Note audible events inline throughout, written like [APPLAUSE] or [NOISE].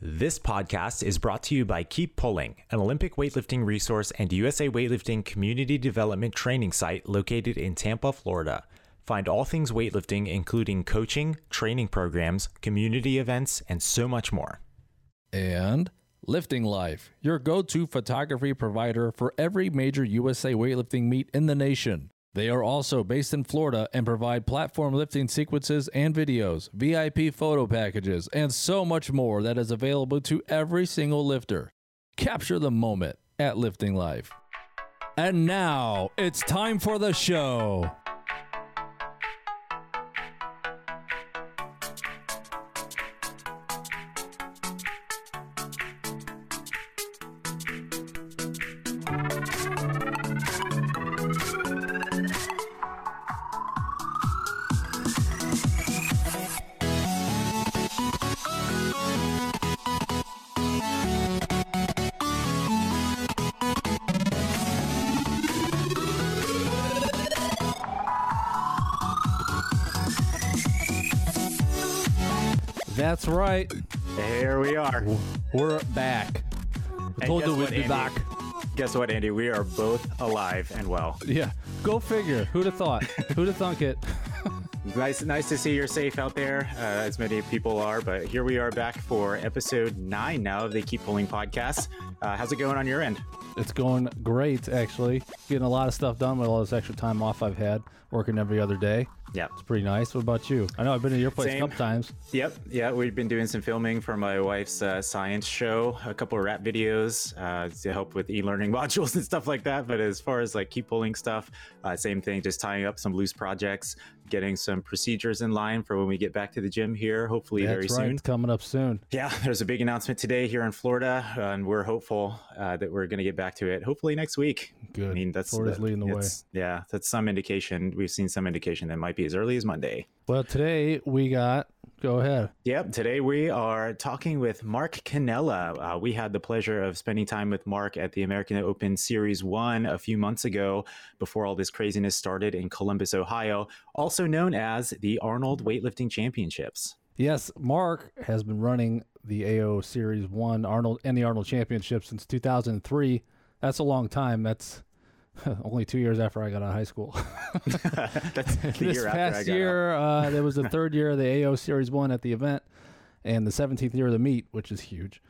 This podcast is brought to you by Keep Pulling, an Olympic weightlifting resource and USA Weightlifting community development training site located in Tampa, Florida. Find all things weightlifting, including coaching, training programs, community events, and so much more. And Lifting Life, your go to photography provider for every major USA weightlifting meet in the nation. They are also based in Florida and provide platform lifting sequences and videos, VIP photo packages, and so much more that is available to every single lifter. Capture the moment at Lifting Life. And now it's time for the show. Right. Here we are. We're back. I told guess you we'd what, be Andy? back. Guess what, Andy? We are both alive and well. Yeah. Go figure. Who'd have thought? Who'd have thunk it? [LAUGHS] Nice, nice to see you're safe out there, uh, as many people are. But here we are back for episode nine now of the Keep Pulling podcast. Uh, how's it going on your end? It's going great, actually. Getting a lot of stuff done with all this extra time off I've had, working every other day. Yeah. It's pretty nice. What about you? I know I've been to your place Same. a couple times. Yep. Yeah, we've been doing some filming for my wife's uh, science show, a couple of rap videos uh, to help with e-learning [LAUGHS] modules and stuff like that. But as far as like keep pulling stuff, uh, same thing, just tying up some loose projects, getting some procedures in line for when we get back to the gym here, hopefully very right. soon. It's coming up soon. Yeah, [LAUGHS] there's a big announcement today here in Florida, uh, and we're hopeful uh, that we're going to get back to it hopefully next week. Good. I mean, that's Florida's leading the way. Yeah, that's some indication. We've seen some indication that might be as early as Monday. Well, today we got. Go ahead. Yep. Today we are talking with Mark Cannella. Uh, we had the pleasure of spending time with Mark at the American Open Series 1 a few months ago before all this craziness started in Columbus, Ohio, also known as the Arnold Weightlifting Championships. Yes, Mark has been running the AO Series 1 Arnold and the Arnold Championship since 2003. That's a long time. That's [LAUGHS] only two years after I got out of high school. [LAUGHS] That's the this year after I past got out. year, uh, there was the third year of the AO Series 1 at the event and the 17th year of the meet, which is huge.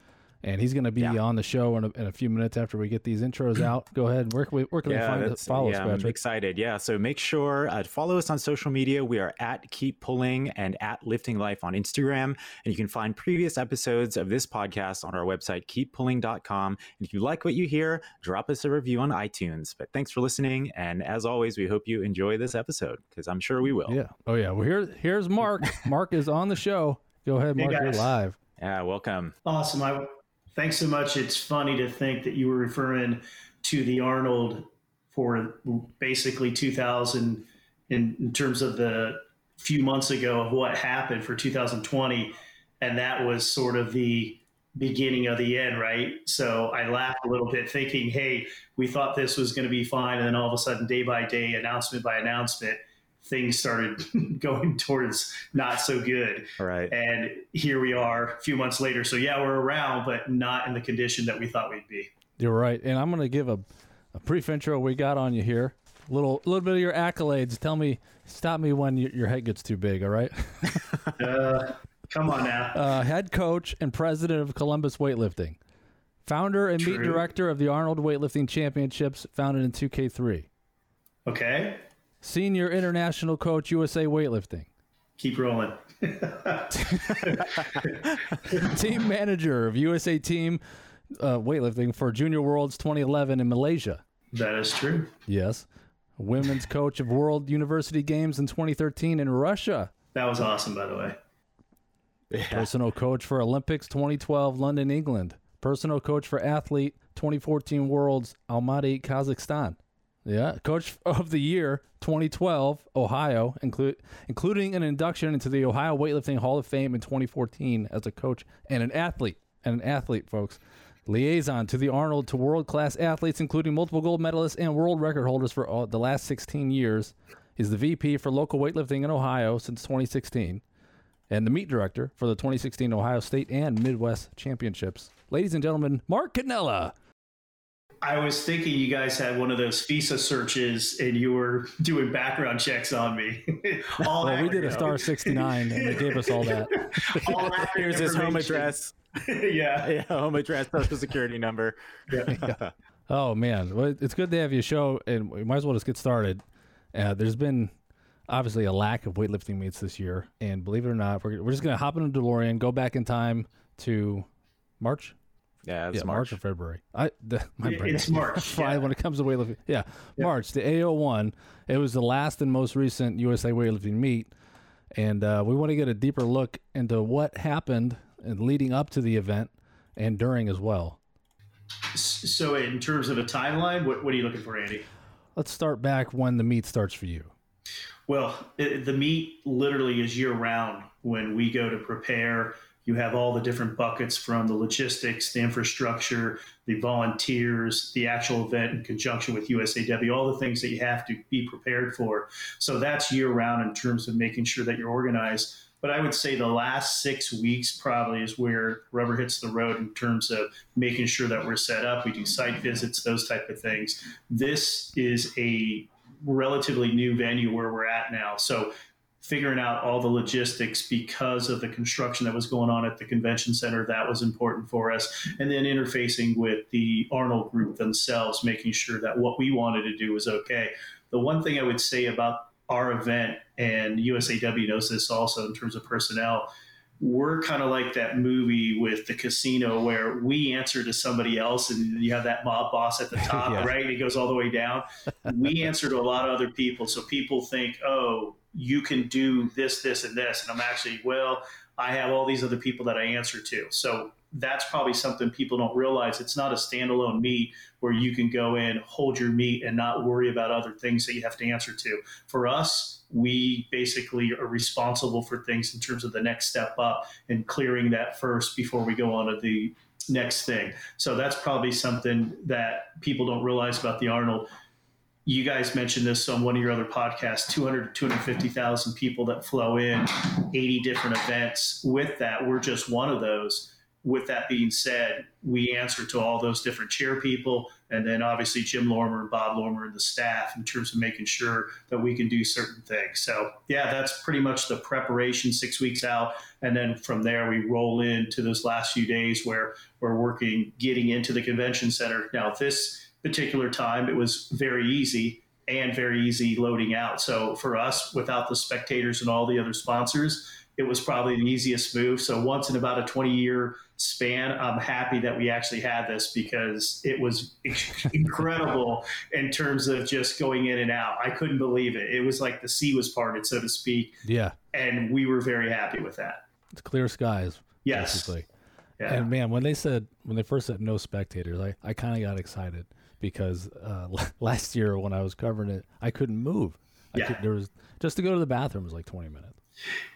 And he's going to be Yeah. on the show in a, in a few minutes after we get these intros out. Go ahead. Where can we, where can we find the follow yeah, us, I'm excited. Yeah, so make sure uh, to follow us on social media. We are at Keep Pulling and at Lifting Life on Instagram, and you can find previous episodes of this podcast on our website keeppulling.com. And if you like what you hear, drop us a review on iTunes. But thanks for listening, and as always, we hope you enjoy this episode because I'm sure we will. Yeah. Oh, yeah. Well, here, here's Mark. [LAUGHS] Mark is on the show. Go ahead, Mark. You're live. Yeah, welcome. Awesome. I thanks so much. It's funny to think that you were referring to the Arnold for basically 2000 in, in terms of the few months ago of what happened for 2020, and that was sort of the beginning of the end, right? So I laughed a little bit, thinking, "Hey, we thought this was going to be fine," and then all of a sudden, day by day, announcement by announcement. Things started [LAUGHS] going towards not so good. Right. And here we are a few months later. So, yeah, we're around, but not in the condition that we thought we'd be. You're right. And I'm going to give a, a brief intro we got on you here. Little little bit of your accolades. Tell me, stop me when your, your head gets too big. All right. [LAUGHS] Uh, come on now. uh, head coach and president of Columbus Weightlifting, founder and meet director of the Arnold Weightlifting Championships, founded in 2K3, Okay. Senior international coach USA Weightlifting, Keep rolling. [LAUGHS] team manager of USA Team uh, Weightlifting for Junior Worlds 2011 in Malaysia. That is true. Yes, women's coach of World University Games in 2013 in Russia. That was awesome, by the way. Personal coach for Olympics 2012 London, England. Personal coach for athlete 2014 Worlds Almaty, Kazakhstan. Yeah, coach of the year 2012 Ohio, include, including an induction into the Ohio Weightlifting Hall of Fame in 2014 as a coach and an athlete and an athlete, folks. Liaison to the Arnold to world class athletes, including multiple gold medalists and world record holders for all, the last 16 years. He's the VP for local weightlifting in Ohio since 2016 and the meet director for the 2016 Ohio State and Midwest Championships. Ladies and gentlemen, Mark Cannella. I was thinking you guys had one of those FISA searches and you were [LAUGHS] doing background checks on me. [LAUGHS] all well, we did a star 69 and they gave us all that. [LAUGHS] all Here's his home address. yeah. Yeah, home address, social security number. Yeah. yeah. Oh, man. Well, it's good to have you show, and we might as well just get started. Uh, there's been obviously a lack of weightlifting meets this year. And believe it or not, we're, we're just going to hop in a DeLorean, go back in time to March yeah, it's yeah, March. March or February. I the, [LAUGHS] my brain it's [LAUGHS] March. Fine yeah. when it comes to weightlifting. Yeah, yeah. March. The AO1. It was the last and most recent USA weightlifting meet, and uh, we want to get a deeper look into what happened and leading up to the event and during as well. So, in terms of a timeline, what, what are you looking for, Andy? Let's start back when the meet starts for you. Well, it, the meet literally is year round when we go to prepare you have all the different buckets from the logistics, the infrastructure, the volunteers, the actual event in conjunction with USAW, all the things that you have to be prepared for. So that's year round in terms of making sure that you're organized. But I would say the last six weeks probably is where rubber hits the road in terms of making sure that we're set up. We do site visits, those type of things. This is a relatively new venue where we're at now. So figuring out all the logistics because of the construction that was going on at the convention center that was important for us. And then interfacing with the arnold group themselves making sure that what we wanted to do was okay. The one thing i would say about our event and usaw knows this also in terms of personnel we're kind of like that movie with the casino where we answer to somebody else and you have that mob boss at the [LAUGHS] top yeah. right? He goes all the way down. We answer to a lot of other people. So people think oh you can do this, this, and this. And I'm actually, well, I have all these other people that I answer to. So that's probably something people don't realize. It's not a standalone meet where you can go in, hold your meet, and not worry about other things that you have to answer to. For us, we basically are responsible for things in terms of the next step up and clearing that first before we go on to the next thing. So that's probably something that people don't realize about the Arnold you guys mentioned this on one of your other podcasts 200 to 250,000 people that flow in, 80 different events. With that, we're just one of those. With that being said, we answer to all those different chair people, and then obviously Jim Lorimer and Bob Lorimer and the staff in terms of making sure that we can do certain things. So, yeah, that's pretty much the preparation six weeks out. And then from there, we roll into those last few days where we're working, getting into the convention center. Now, this particular time, it was very easy and very easy loading out. So for us, without the spectators and all the other sponsors, it was probably the easiest move. So once in about a 20 year span, I'm happy that we actually had this because it was [LAUGHS] incredible in terms of just going in and out. I couldn't believe it. It was like the sea was parted, so to speak. Yeah. And we were very happy with that. It's clear skies. Yes. Basically. Yeah. And man, when they said, when they first said no spectators, I, I kind of got excited because uh, [LAUGHS] last year when I was covering it, I couldn't move. I yeah. Could, there was just to go to the bathroom was like 20 minutes.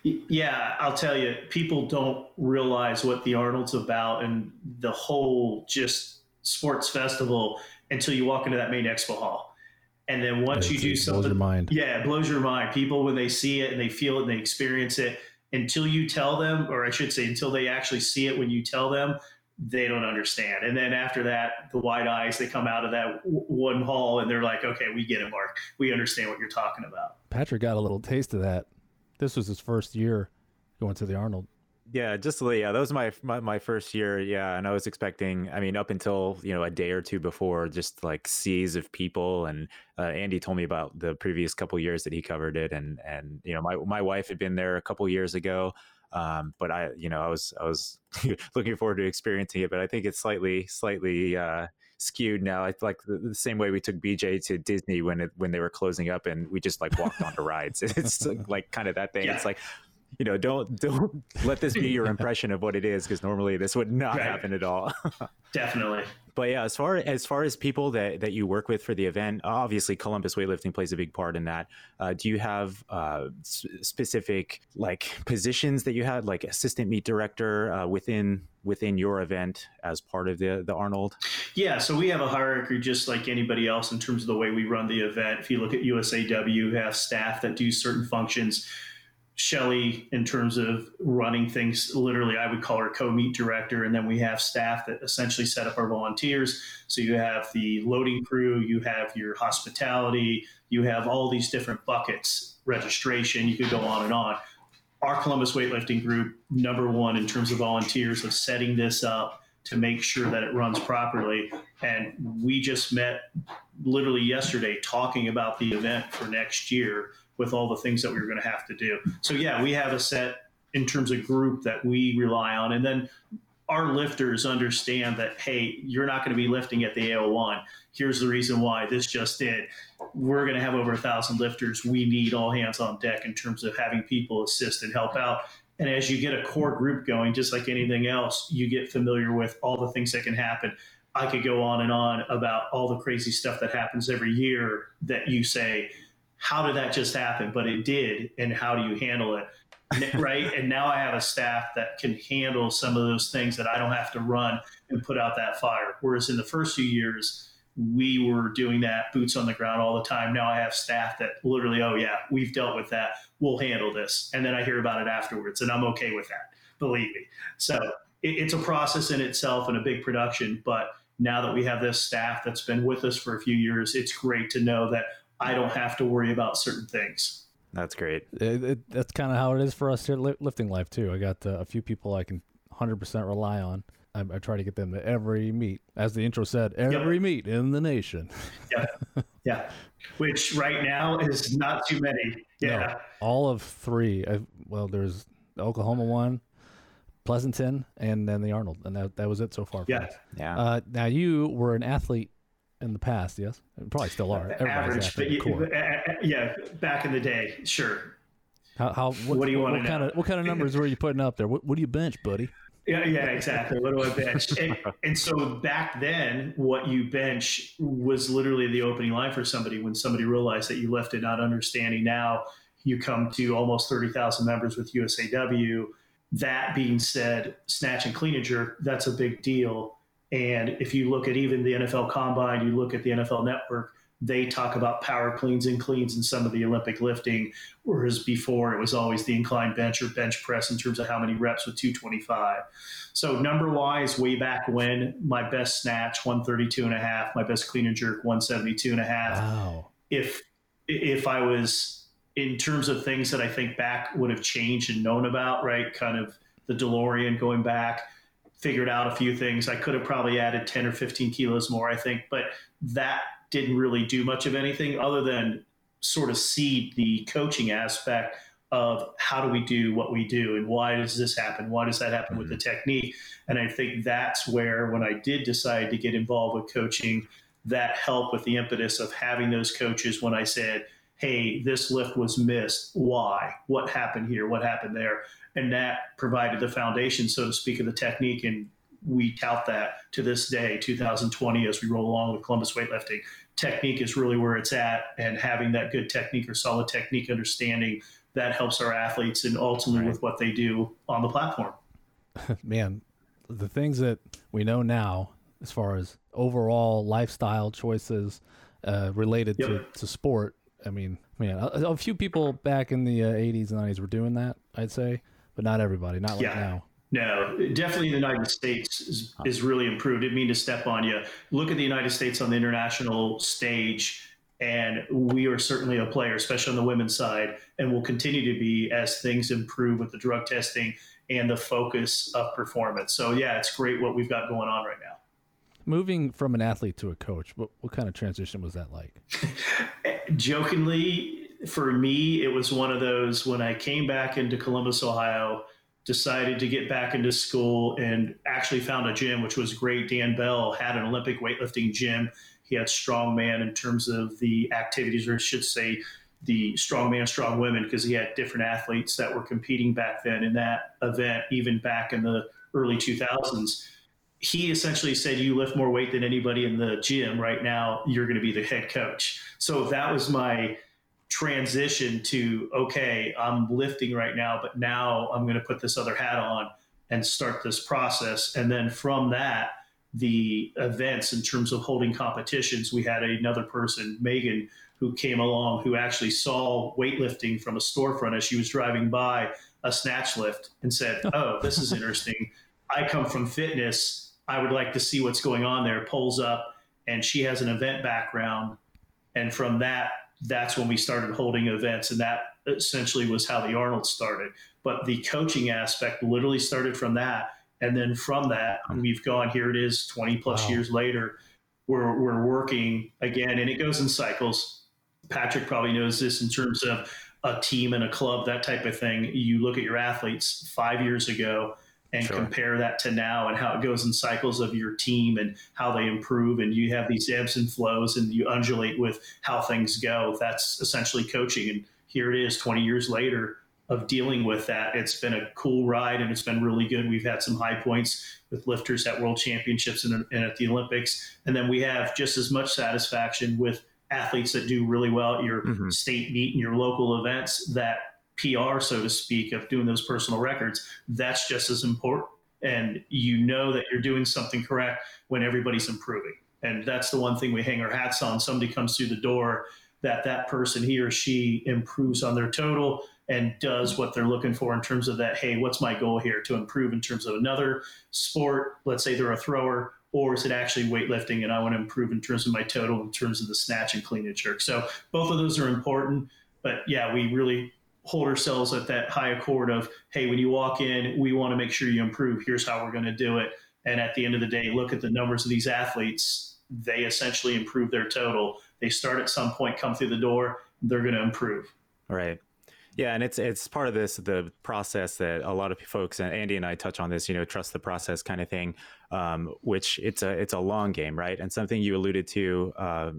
Yeah, I'll tell you, people don't realize what the Arnold's about and the whole just sports festival until you walk into that main expo hall. And then once you do something, blows your mind. Yeah, it blows your mind. People, when they see it and they feel it and they experience it, until you tell them, or I should say, until they actually see it when you tell them, they don't understand. And then after that, the wide eyes, they come out of that w- one hall and they're like, okay, we get it, Mark. We understand what you're talking about. Patrick got a little taste of that. This was his first year going to the Arnold. Yeah, just yeah, that was my, my, my first year. Yeah, and I was expecting. I mean, up until you know a day or two before, just like seas of people. And uh, Andy told me about the previous couple years that he covered it, and and you know my my wife had been there a couple years ago. Um, but I, you know, I was I was [LAUGHS] looking forward to experiencing it. But I think it's slightly slightly uh, skewed now. I like the, the, same way we took BJ to Disney when it, when they were closing up, and we just like walked onto rides. [LAUGHS] It's like [LAUGHS] kind of that thing. Yeah. It's like you know, don't don't let this be your [LAUGHS] impression of what it is, because normally this would not right. happen at all. [LAUGHS] Definitely. But yeah, as far as far as people that that you work with for the event, obviously Columbus weightlifting plays a big part in that. Uh, do you have uh, s- specific like positions that you had, like assistant meet director uh, within within your event as part of the the Arnold? Yeah, so we have a hierarchy just like anybody else in terms of the way we run the event. If you look at USAW, we have staff that do certain functions Shelly, in terms of running things, literally, I would call her co meet director. And then we have staff that essentially set up our volunteers. So you have the loading crew, you have your hospitality, you have all these different buckets, registration, you could go on and on. Our Columbus weightlifting group, number one in terms of volunteers, of setting this up to make sure that it runs properly. And we just met literally yesterday talking about the event for next year with all the things that we were going to have to do. So yeah, we have a set in terms of group that we rely on, and then our lifters understand that hey, you're not going to be lifting at the AO1. Here's the reason why. This just did. We're going to have over a thousand lifters. We need all hands on deck in terms of having people assist and help out. And as you get a core group going, just like anything else, you get familiar with all the things that can happen. I could go on and on about all the crazy stuff that happens every year that you say, how did that just happen? But it did, and how do you handle it? right. And now I have a staff that can handle some of those things that I don't have to run and put out that fire. Whereas in the first few years, we were doing that boots on the ground all the time. Now I have staff that literally, oh, yeah, we've dealt with that. We'll handle this. And then I hear about it afterwards, and I'm okay with that, believe me. So it, it's a process in itself and a big production. But now that we have this staff that's been with us for a few years, it's great to know that I don't have to worry about certain things. That's great. It, it, that's kind of how it is for us here at Lifting Life too. I got uh, a few people I can 100% rely on. I, I, try to get them to every meet, as the intro said, every yep. meet in the nation. [LAUGHS] yeah, yeah. Which right now is not too many. Yeah, no, all of three. I, well, there's the Oklahoma one, Pleasanton, and then the Arnold, and that that was it so far. yeah, us. yeah. Uh, now you were an athlete in the past, yes, probably still are. Average, but you, uh, uh, yeah, back in the day, sure. How, how what, what, do you want what, to kind know? Of, what kind of numbers were you putting up there? What, what do you bench, buddy? Yeah, yeah, exactly. What do I bench? [LAUGHS] and, and, so back then, what you bench was literally the opening line for somebody when somebody realized that you left it not understanding. Now you come to almost 30,000 members with USAW. That being said, snatch and clean and jerk, that's a big deal and if you look at even the NFL Combine, you look at the NFL Network, they talk about power cleans and cleans in some of the Olympic lifting, whereas before it was always the incline bench or bench press in terms of how many reps with 225. So number wise, way back when, my best snatch 132 and a half, my best clean and jerk 172 and a half. Wow. If if I was in terms of things that I think back would have changed and known about, right? Kind of the DeLorean going back figured out a few things. I could have probably added 10 or 15 kilos more, I think, but that didn't really do much of anything other than sort of seed the coaching aspect of how do we do what we do and why does this happen? Why does that happen mm-hmm. with the mm-hmm. technique? And I think that's where, when I did decide to get involved with coaching, that helped with the impetus of having those coaches when I said, hey, this lift was missed. Why? What happened here? What happened there? And that provided the foundation, so to speak, of the technique. And we tout that to this day, 2020, as we roll along with Columbus weightlifting. Technique is really where it's at, and having that good technique or solid technique understanding that helps our athletes and ultimately right. with what they do on the platform. [LAUGHS] Man, the things that we know now, as far as overall lifestyle choices uh, related yep. to, to sport, I mean, man, a, a few people back in the uh, 80s and 90s were doing that, I'd say but not everybody, not like yeah. now. No, definitely the United States is, is really improved. Didn't mean to step on you. Look at the United States on the international stage, and we are certainly a player, especially on the women's side, and will continue to be as things improve with the drug testing and the focus of performance. So, yeah, it's great what we've got going on right now. Moving from an athlete to a coach, what, what kind of transition was that like? [LAUGHS] Jokingly, for me, it was one of those when I came back into Columbus, Ohio, decided to get back into school and actually found a gym, which was great. Dan Bell had an Olympic weightlifting gym. He had strongman in terms of the activities, or I should say, the strongman, strong women, because he had different athletes that were competing back then in that event, even back in the early 2000s. He essentially said, You lift more weight than anybody in the gym right now. You're going to be the head coach. So that was my transition to okay i'm lifting right now but now i'm going to put this other hat on and start this process and then from that the events in terms of holding competitions we had another person megan who came along who actually saw weightlifting from a storefront as she was driving by a snatch lift and said, [LAUGHS] Oh, this is interesting. I come from fitness. I would like to see what's going on there. Pulls up, and she has an event background. And from that, that's when we started holding events. And that essentially was how the Arnold started. But the coaching aspect literally started from that. And then from that, hmm. we've gone, here it is 20 plus wow. years later. We're, we're working again, and it goes in cycles. Patrick probably knows this in terms of a team and a club, that type of thing. You look at your athletes five years ago and sure. compare that to now and how it goes in cycles of your team and how they improve and you have these ebbs and flows and you undulate with how things go that's essentially coaching and here it is 20 years later of dealing with that it's been a cool ride and it's been really good we've had some high points with lifters at world championships and, and at the olympics and then we have just as much satisfaction with athletes that do really well at your mm-hmm. state meet and your local events that PR, so to speak, of doing those personal records, that's just as important. And you know that you're doing something correct when everybody's improving. And that's the one thing we hang our hats on. Somebody comes through the door, that that person, he or she, improves on their total and does what they're looking for in terms of that. Hey, what's my goal here to improve in terms of another sport? Let's say they're a thrower, or is it actually weightlifting and I want to improve in terms of my total, in terms of the snatch and clean and jerk? So both of those are important. But yeah, we really hold ourselves at that high accord of, hey, when you walk in, we want to make sure you improve. Here's how we're going to do it. And at the end of the day, look at the numbers of these athletes. They essentially improve their total. They start at some point, come through the door, they're going to improve. Right. Yeah, and it's it's part of this the process that a lot of folks and Andy and I touch on this, you know, trust the process kind of thing, um, which it's a it's a long game, right? And something you alluded to uh,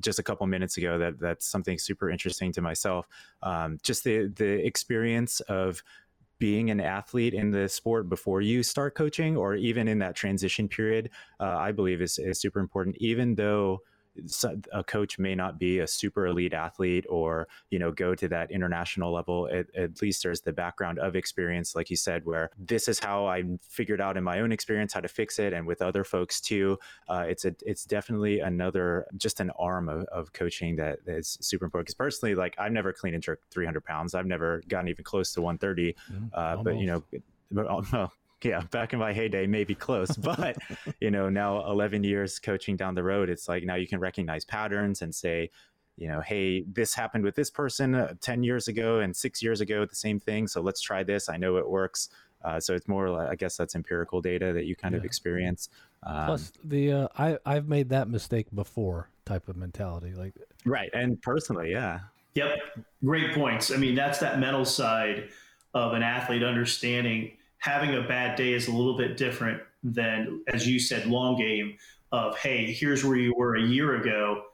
just a couple minutes ago that that's something super interesting to myself. Um, just the the experience of being an athlete in the sport before you start coaching, or even in that transition period, uh, I believe is is super important. Even though a coach may not be a super elite athlete or you know go to that international level at, at, least there's the background of experience like you said where this is how i figured out in my own experience how to fix it and with other folks too. Uh, it's a it's definitely another just an arm of, of coaching that is super important because personally like i've never clean and jerked 300 pounds. I've never gotten even close to 130 mm, uh, but you know well, [LAUGHS] yeah, back in my heyday, maybe close, [LAUGHS] but you know, now 11 years coaching down the road, it's like now you can recognize patterns and say, you know, hey, this happened with this person uh, 10 years ago and six years ago, the same thing. So let's try this. I know it works. Uh, so it's more, like, I guess that's empirical data that you kind yeah. of experience. Um, Plus, the uh, I I've made that mistake before type of mentality, like right, and personally, yeah, yep, great points. I mean, that's that mental side of an athlete understanding having a bad day is a little bit different than, as you said, long game of, hey, here's where you were a year ago,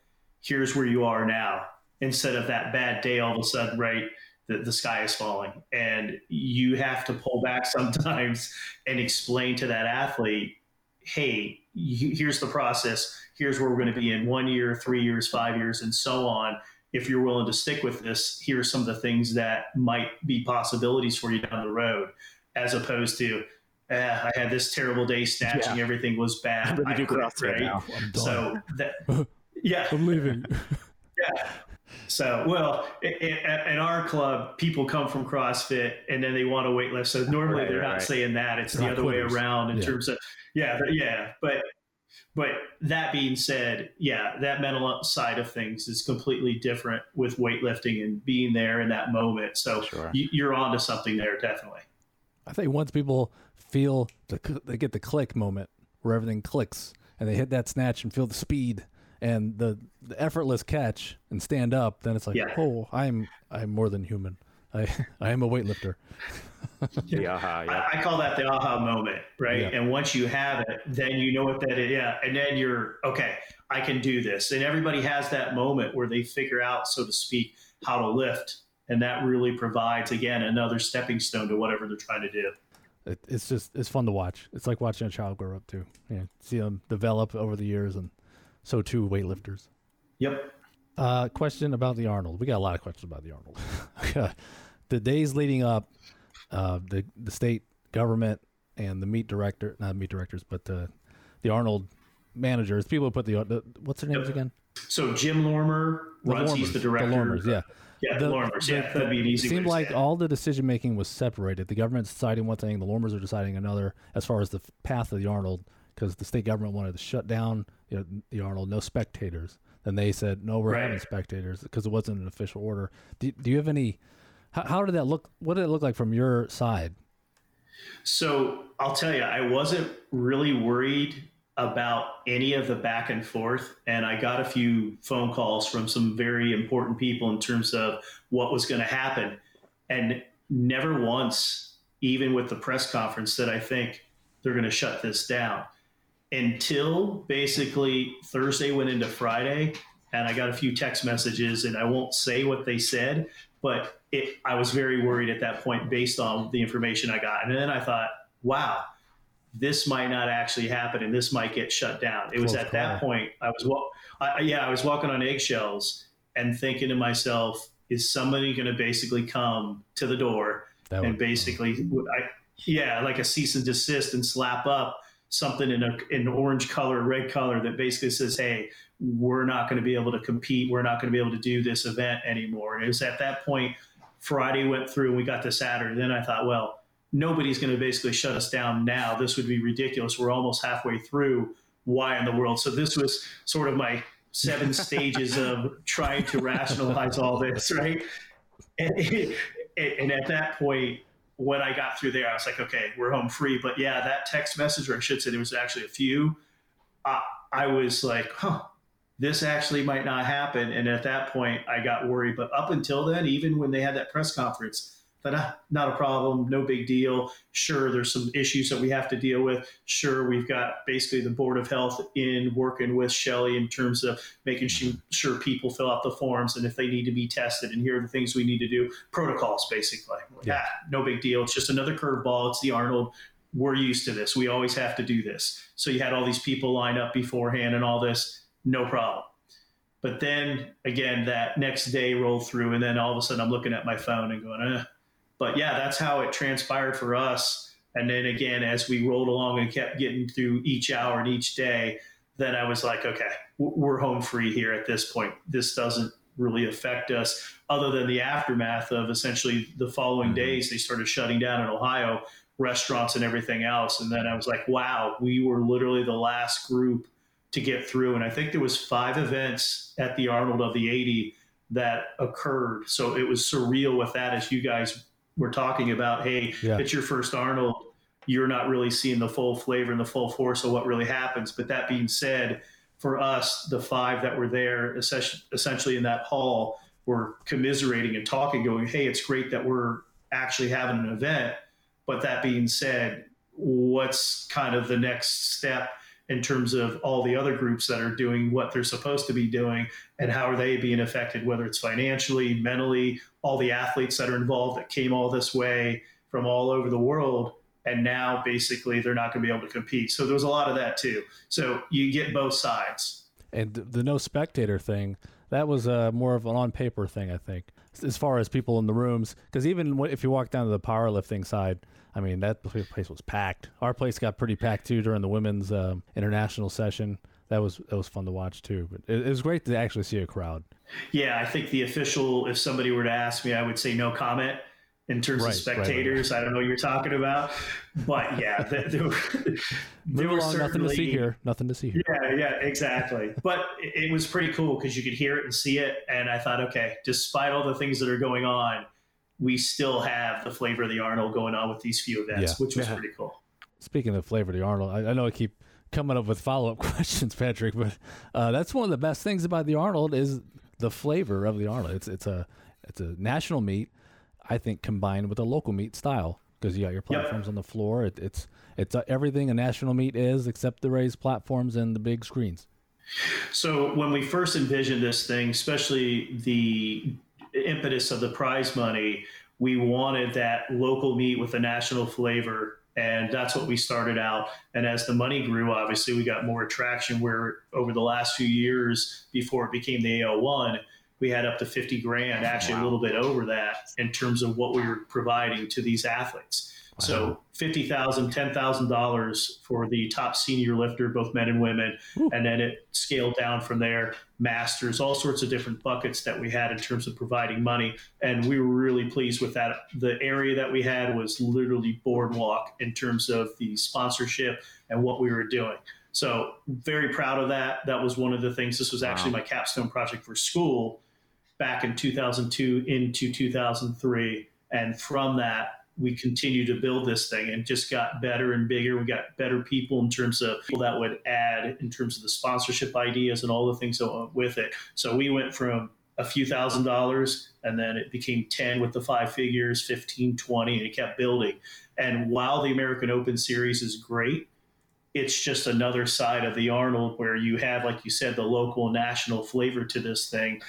here's where you are now, instead of that bad day all of a sudden, right? The, the sky is falling. And you have to pull back [LAUGHS] sometimes and explain to that athlete, hey, here's the process. Here's where we're going to be in one year, three years, five years, and so on. If you're willing to stick with this, here are some of the things that might be possibilities for you down the road as opposed to eh, I had this terrible day snatching, yeah. everything was bad. I'm do quit, right? now. So that, [LAUGHS] yeah, I'm leaving. [LAUGHS] [LAUGHS] yeah. So, well, in, in, our club, people come from CrossFit and then they want to weightlift. So normally right, they're not right. saying that; it's they're the other quitters. way around in yeah. terms of, yeah, yeah. But, but that being said, yeah, that mental side of things is completely different with weightlifting and being there in that moment. So sure. you, you're onto something there, definitely. I think once people feel the, they get the click moment where everything clicks and they hit that snatch and feel the speed and the, the effortless catch and stand up, then it's like, yeah. oh, I'm I'm more than human. I [LAUGHS] I am a weightlifter. [LAUGHS] the aha, yeah. I, I, call that the aha moment, right? Yeah. And once you have it, then you know what that is. Yeah, and then you're okay. I can do this, and everybody has that moment where they figure out, so to speak, how to lift and that really provides again another stepping stone to whatever they're trying to do. It's just it's fun to watch. It's like watching a child grow up too. Yeah see them develop over the years and so too weightlifters. Yep. Uh, question about the arnold. We got a lot of questions about the arnold. [LAUGHS] The days leading up uh, the the state government and the meet director not meet directors but the the arnold managers people who put the, the what's their names yep. again? So Jim Lorimer runs. Lorimers, he's the director. The Lorimers, yeah. Yeah, The- Lorimers. the- Yeah, that'd be an easy. It seemed like all the decision making was separated. The government's deciding one thing, the Lorimers are deciding another as far as the path of the Arnold, because the state government wanted to shut down you know, the Arnold, no spectators. Then they said, no, we're Right. having spectators because it wasn't an official order. Do, do you have any? How, how did that look? What did it look like from your side? So I'll tell you, I wasn't really worried about any of the back and forth. And I got a few phone calls from some very important people in terms of what was going to happen. And never once, even with the press conference, that I think they're going to shut this down until basically Thursday went into Friday. And I got a few text messages, and I won't say what they said, but it, I was very worried at that point based on the information I got. And then I thought, wow, this might not actually happen and this might get shut down. It was at that point I was, wa- I, yeah, I was walking on eggshells and thinking to myself, is somebody going to basically come to the door That and basically, I, yeah, like a cease and desist and slap up something in a in orange color, red color that basically says, "Hey, we're not going to be able to compete. We're not going to be able to do this event anymore." And it was at that point Friday went through and we got to Saturday. Then I thought, well, nobody's going to basically shut us down now. This would be ridiculous. We're almost halfway through. Why in the world? So this was sort of my seven [LAUGHS] stages of trying to rationalize all this, right? [LAUGHS] And, and at that point, when I got through there, I was like, okay, we're home free. But yeah, that text message, or I should say, there was actually a few. I, I was like, huh, this actually might not happen. And at that point, I got worried. But up until then, even when they had that press conference, that ah, not a problem, no big deal. Sure, there's some issues that we have to deal with. Sure, we've got basically the Board of Health in working with Shelley in terms of making sure, sure people fill out the forms and if they need to be tested. And here are the things we need to do. Protocols, basically. Yeah. Ah, no big deal. It's just another curveball. It's the Arnold. We're used to this. We always have to do this. So you had all these people line up beforehand and all this. No problem. But then again, that next day rolled through, and then all of a sudden I'm looking at my phone and going, eh. But yeah, that's how it transpired for us. And then again, as we rolled along and kept getting through each hour and each day, then I was like, okay, we're home free here at this point. This doesn't really affect us, other than the aftermath of essentially the following Mhm. days, they started shutting down in Ohio restaurants and everything else. And then I was like, wow, we were literally the last group to get through. And I think there was five events at the Arnold of the 80 that occurred. So it was surreal with that as you guys were talking about, hey, Yeah. it's your first Arnold. You're not really seeing the full flavor and the full force of what really happens. But that being said, for us, the five that were there, essentially essentially in that hall, were commiserating and talking, going, hey, it's great that we're actually having an event. But that being said, what's kind of the next step in terms of all the other groups that are doing what they're supposed to be doing and how are they being affected, whether it's financially, mentally, all the athletes that are involved that came all this way from all over the world. And now basically they're not going to be able to compete. So there was a lot of that too. So you get both sides. And the no spectator thing, that was uh, more of an on paper thing, I think, as far as people in the rooms. Because even if you walk down to the powerlifting side, I mean, that place was packed. Our place got pretty packed too during the women's um, international session. That was that was fun to watch too. But it, it was great to actually see a crowd. Yeah, I think the official, if somebody were to ask me, I would say no comment in terms Right, of right, right. spectators. I don't know what you're talking about. But yeah, [LAUGHS] there, there, there were along, nothing to see here. Nothing to see here. Yeah, yeah, exactly. But it, it was pretty cool because you could hear it and see it. And I thought, okay, despite all the things that are going on, we still have the flavor of the Arnold going on with these few events, Yeah. which was [LAUGHS] Yeah. pretty cool. Speaking of flavor of the Arnold, I, I know I keep coming up with follow up [LAUGHS] questions, Patrick, but uh, that's one of the best things about the Arnold is the flavor of the Arnold. It's it's a it's a national meet, I think, combined with a local meet style because you got your platforms on the floor. It, it's it's uh, everything a national meet is except the raised platforms and the big screens. So when we first envisioned this thing, especially the impetus of the prize money, we wanted that local meet with a national flavor. And that's what we started out. And as the money grew, obviously, we got more attraction where over the last few years before it became the AO1, we had up to 50 grand, actually a little bit over that in terms of what we were providing to these athletes. So fifty thousand, ten thousand dollars for the top senior lifter, both men and women, Ooh. and then it scaled down from there. Masters, all sorts of different buckets that we had in terms of providing money, and we were really pleased with that. The area that we had was literally boardwalk in terms of the sponsorship and what we were doing. So very proud of that. That was one of the things. This was actually wow. my capstone project for school back in 2002 into 2003, and from that we continue to build this thing and just got better and bigger. We got better people in terms of people that would add in terms of the sponsorship ideas and all the things that went with it. So we went from a few thousand dollars and then it became 10 with the five figures, 15, 20, and it kept building. And while the American Open Series is great, it's just another side of the Arnold where you have, like you said, the local national flavor to this thing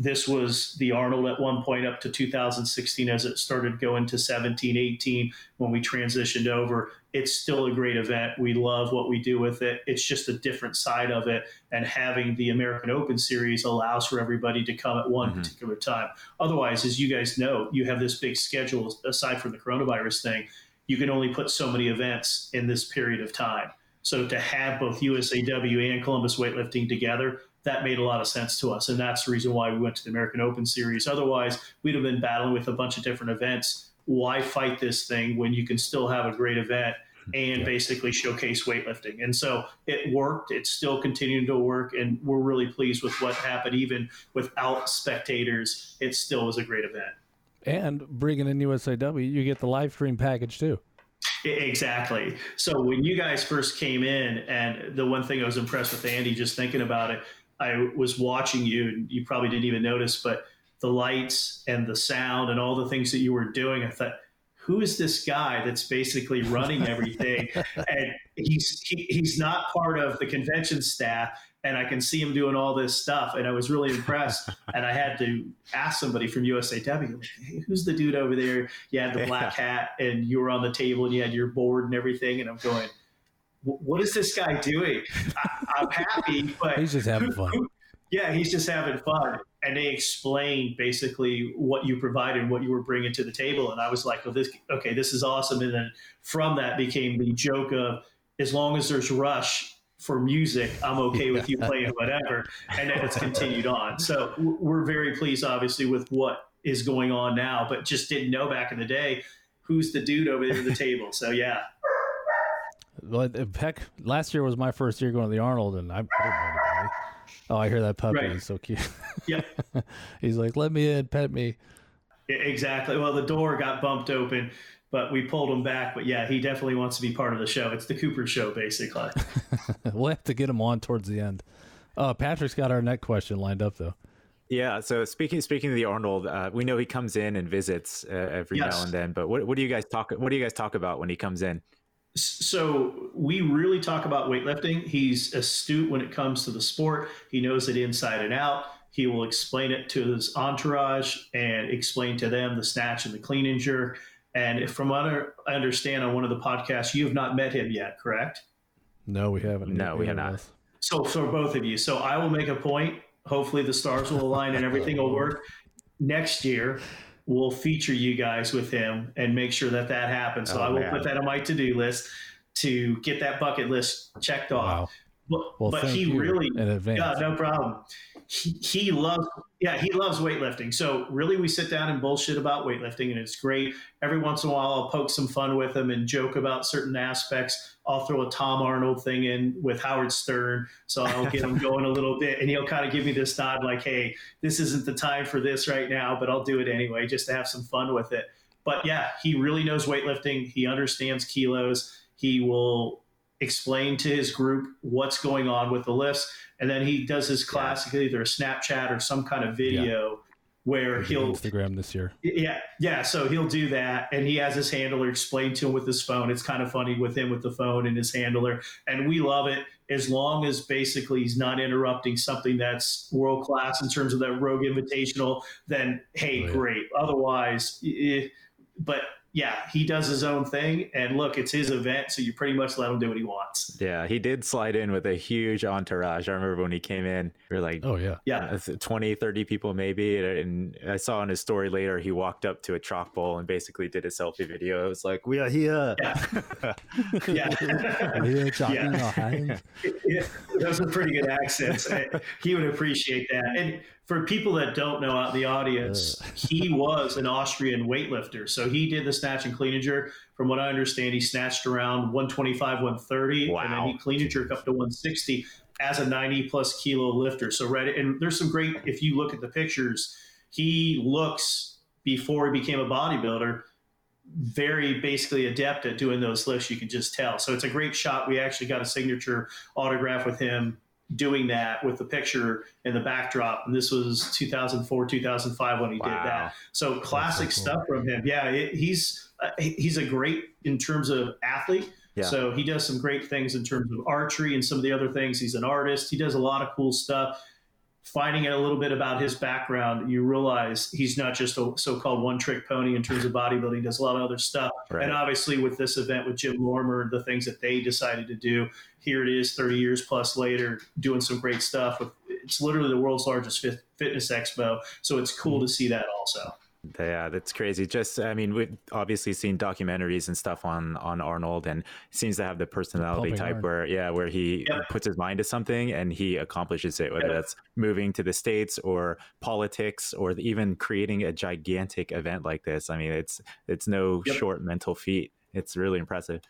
this was the Arnold at one point up to 2016 as it started going to 17, 18 when we transitioned over. It's still a great event. We love what we do with it. It's just a different side of it. And having the American Open Series allows for everybody to come at one mm-hmm. particular time. Otherwise, as you guys know, you have this big schedule aside from the coronavirus thing. You can only put so many events in this period of time. So to have both USAW and Columbus weightlifting together that made a lot of sense to us. And that's the reason why we went to the American Open Series. Otherwise, we'd have been battling with a bunch of different events. Why fight this thing when you can still have a great event and yeah. basically showcase weightlifting? And so it worked. It's still continuing to work. And we're really pleased with what happened. Even without spectators, it still was a great event. And bringing in USAW, you get the live stream package too. Exactly. So when you guys first came in, and the one thing I was impressed with Andy, just thinking about it, I was watching you, and you probably didn't even notice, but the lights and the sound and all the things that you were doing, I thought, who is this guy that's basically running everything? [LAUGHS] and he's he, he's not part of the convention staff, and I can see him doing all this stuff, and I was really impressed. [LAUGHS] and I had to ask somebody from USAW, like, hey, who's the dude over there? You had the black hat, and you were on the table, and you had your board and everything, and I'm going what is this guy doing? I, am happy, but he's just having fun. yeah, he's just having fun. And they explained basically what you provided, and what you were bringing to the table, and I was like, "Oh, this okay, this is awesome." And then from that became the joke of, as long as there's rush for music, I'm okay with you playing whatever, and then it's continued on. So we're very pleased, obviously, with what is going on now, but just didn't know back in the day who's the dude over there at the table. So yeah, heck, last year was my first year going to the Arnold, and I, I didn't know anybody. Oh, I hear that puppy. Right. He's so cute. Yep. [LAUGHS] He's like, let me in, pet me. Exactly. Well, the door got bumped open, but we pulled him back. But yeah, he definitely wants to be part of the show. It's the Cooper show, basically. [LAUGHS] we'll have to get him on towards the end. Uh, Patrick's got our next question lined up, though. Yeah. So speaking speaking of the Arnold, uh, we know he comes in and visits uh, every yes. now and then. But what, what do you guys talk? What do you guys talk about when he comes in? So we really talk about weightlifting. He's astute when it comes to the sport. He knows it inside and out. He will explain it to his entourage and explain to them the snatch and the clean and jerk. And from what I understand on one of the podcasts, you have not met him yet, correct? No, we haven't. No, we have not. So for both of you, so I will make a point. Hopefully, the stars will align and everything will work next year we'll feature you guys with him and make sure that that happens. So oh, I will man. put that on my to do list to get that bucket list checked off. Wow. But, well, but he really, in yeah, no problem. He, he loves, yeah, he loves weightlifting. So really, we sit down and bullshit about weightlifting, and it's great. Every once in a while, I'll poke some fun with him and joke about certain aspects. I'll throw a Tom Arnold thing in with Howard Stern, so I'll get him going a little bit, and he'll kind of give me this nod, like, "Hey, this isn't the time for this right now, but I'll do it anyway, just to have some fun with it." But yeah, he really knows weightlifting. He understands kilos. He will explain to his group what's going on with the lifts, and then he does his classic yeah. either a Snapchat or some kind of video. Yeah. Where he'll Instagram this year, yeah, yeah. So he'll do that, and he has his handler explain to him with his phone. It's kind of funny with him with the phone and his handler, and we love it as long as basically he's not interrupting something that's world class in terms of that Rogue Invitational. Then hey, yeah. great. Otherwise, eh, but yeah, he does his own thing. And look, it's his event, so you pretty much let him do what he wants. Yeah, he did slide in with a huge entourage. I remember when he came in, we were like, oh yeah, yeah, uh, 20, 30 people maybe. And I saw in his story later, he walked up to a chalk bowl and basically did a selfie video. It was like, we are here. Yeah. [LAUGHS] yeah. yeah. [LAUGHS] yeah. Those are pretty good accents. He would appreciate that. And for people that don't know out the audience, uh. [LAUGHS] he was an Austrian weightlifter. So he did the snatch and clean and jerk. From what I understand, he snatched around 125, 130, wow. and then he clean and jerk up to 160 as a 90 plus kilo lifter. So right, and there's some great. If you look at the pictures, he looks before he became a bodybuilder very basically adept at doing those lifts. You can just tell. So it's a great shot. We actually got a signature autograph with him doing that with the picture and the backdrop. And this was 2004, 2005 when he wow. did that. So classic so cool. stuff from him. Yeah, it, he's uh, he's a great in terms of athlete. Yeah. So he does some great things in terms of archery and some of the other things. He's an artist. He does a lot of cool stuff finding out a little bit about his background, you realize he's not just a so-called one-trick pony in terms of bodybuilding. Does a lot of other stuff. Right. And obviously, with this event with Jim Lorimer, the things that they decided to do, here it is, 30 years plus later, doing some great stuff. With it's literally the world's largest fitness expo, so it's cool mm-hmm. to see that also. Yeah, that's crazy. Just, I mean, we've obviously seen documentaries and stuff on on Arnold, and seems to have the personality type iron. where, yeah, where he yep. puts his mind to something and he accomplishes it, whether yep. that's moving to the states or politics or even creating a gigantic event like this. I mean, it's it's no yep. short mental feat. It's really impressive.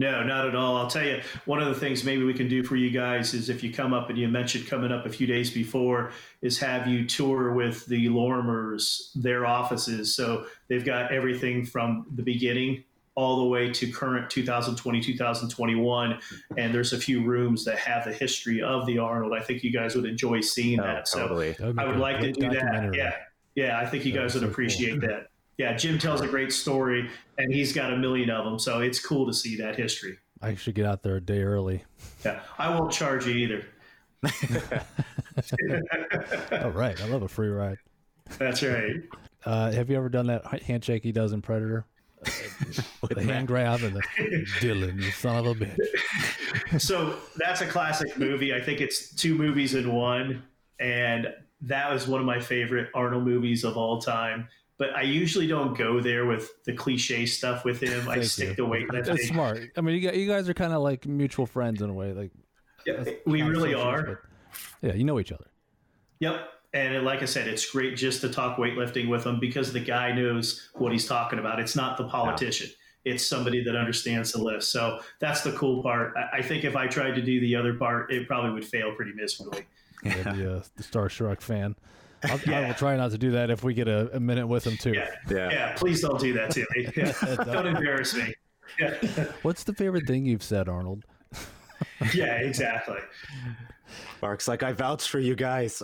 No, not at all. I'll tell you, one of the things maybe we can do for you guys is if you come up and you mentioned coming up a few days before, is have you tour with the Lorimers, their offices. So they've got everything from the beginning all the way to current 2020, 2021. And there's a few rooms that have the history of the Arnold. I think you guys would enjoy seeing oh, that. Totally. So I would like to do that. Yeah. Yeah. I think you guys would appreciate that yeah, Jim tells a great story, and he's got a million of them. So it's cool to see that history. I should get out there a day early. Yeah, I won't charge you either. [LAUGHS] All right, I love a free ride. That's right. Uh, have you ever done that handshake he does in Predator? [LAUGHS] With the hand grab and the [LAUGHS] Dillon, you son of a bitch. So that's a classic movie. I think it's two movies in one, and that was one of my favorite Arnold movies of all time but I usually don't go there with the cliche stuff with him. I stick you. to weightlifting. That's smart. I mean, you, you guys are kind of like mutual friends in a way. Like, yeah, we really are. yeah, you know each other. Yep. And like I said, it's great just to talk weightlifting with him because the guy knows what he's talking about. It's not the politician. It's somebody that understands the lift. So that's the cool part. I think if I tried to do the other part, it probably would fail pretty miserably. Yeah, the, uh, the Starstruck fan. I'll, yeah. I will try not to do that if we get a, a minute with him too. Yeah. yeah. yeah, Please don't do that to me. [LAUGHS] don't embarrass me. Yeah. [LAUGHS] What's the favorite thing you've said, Arnold? [LAUGHS] yeah, exactly. Mark's like, I vouch for you guys.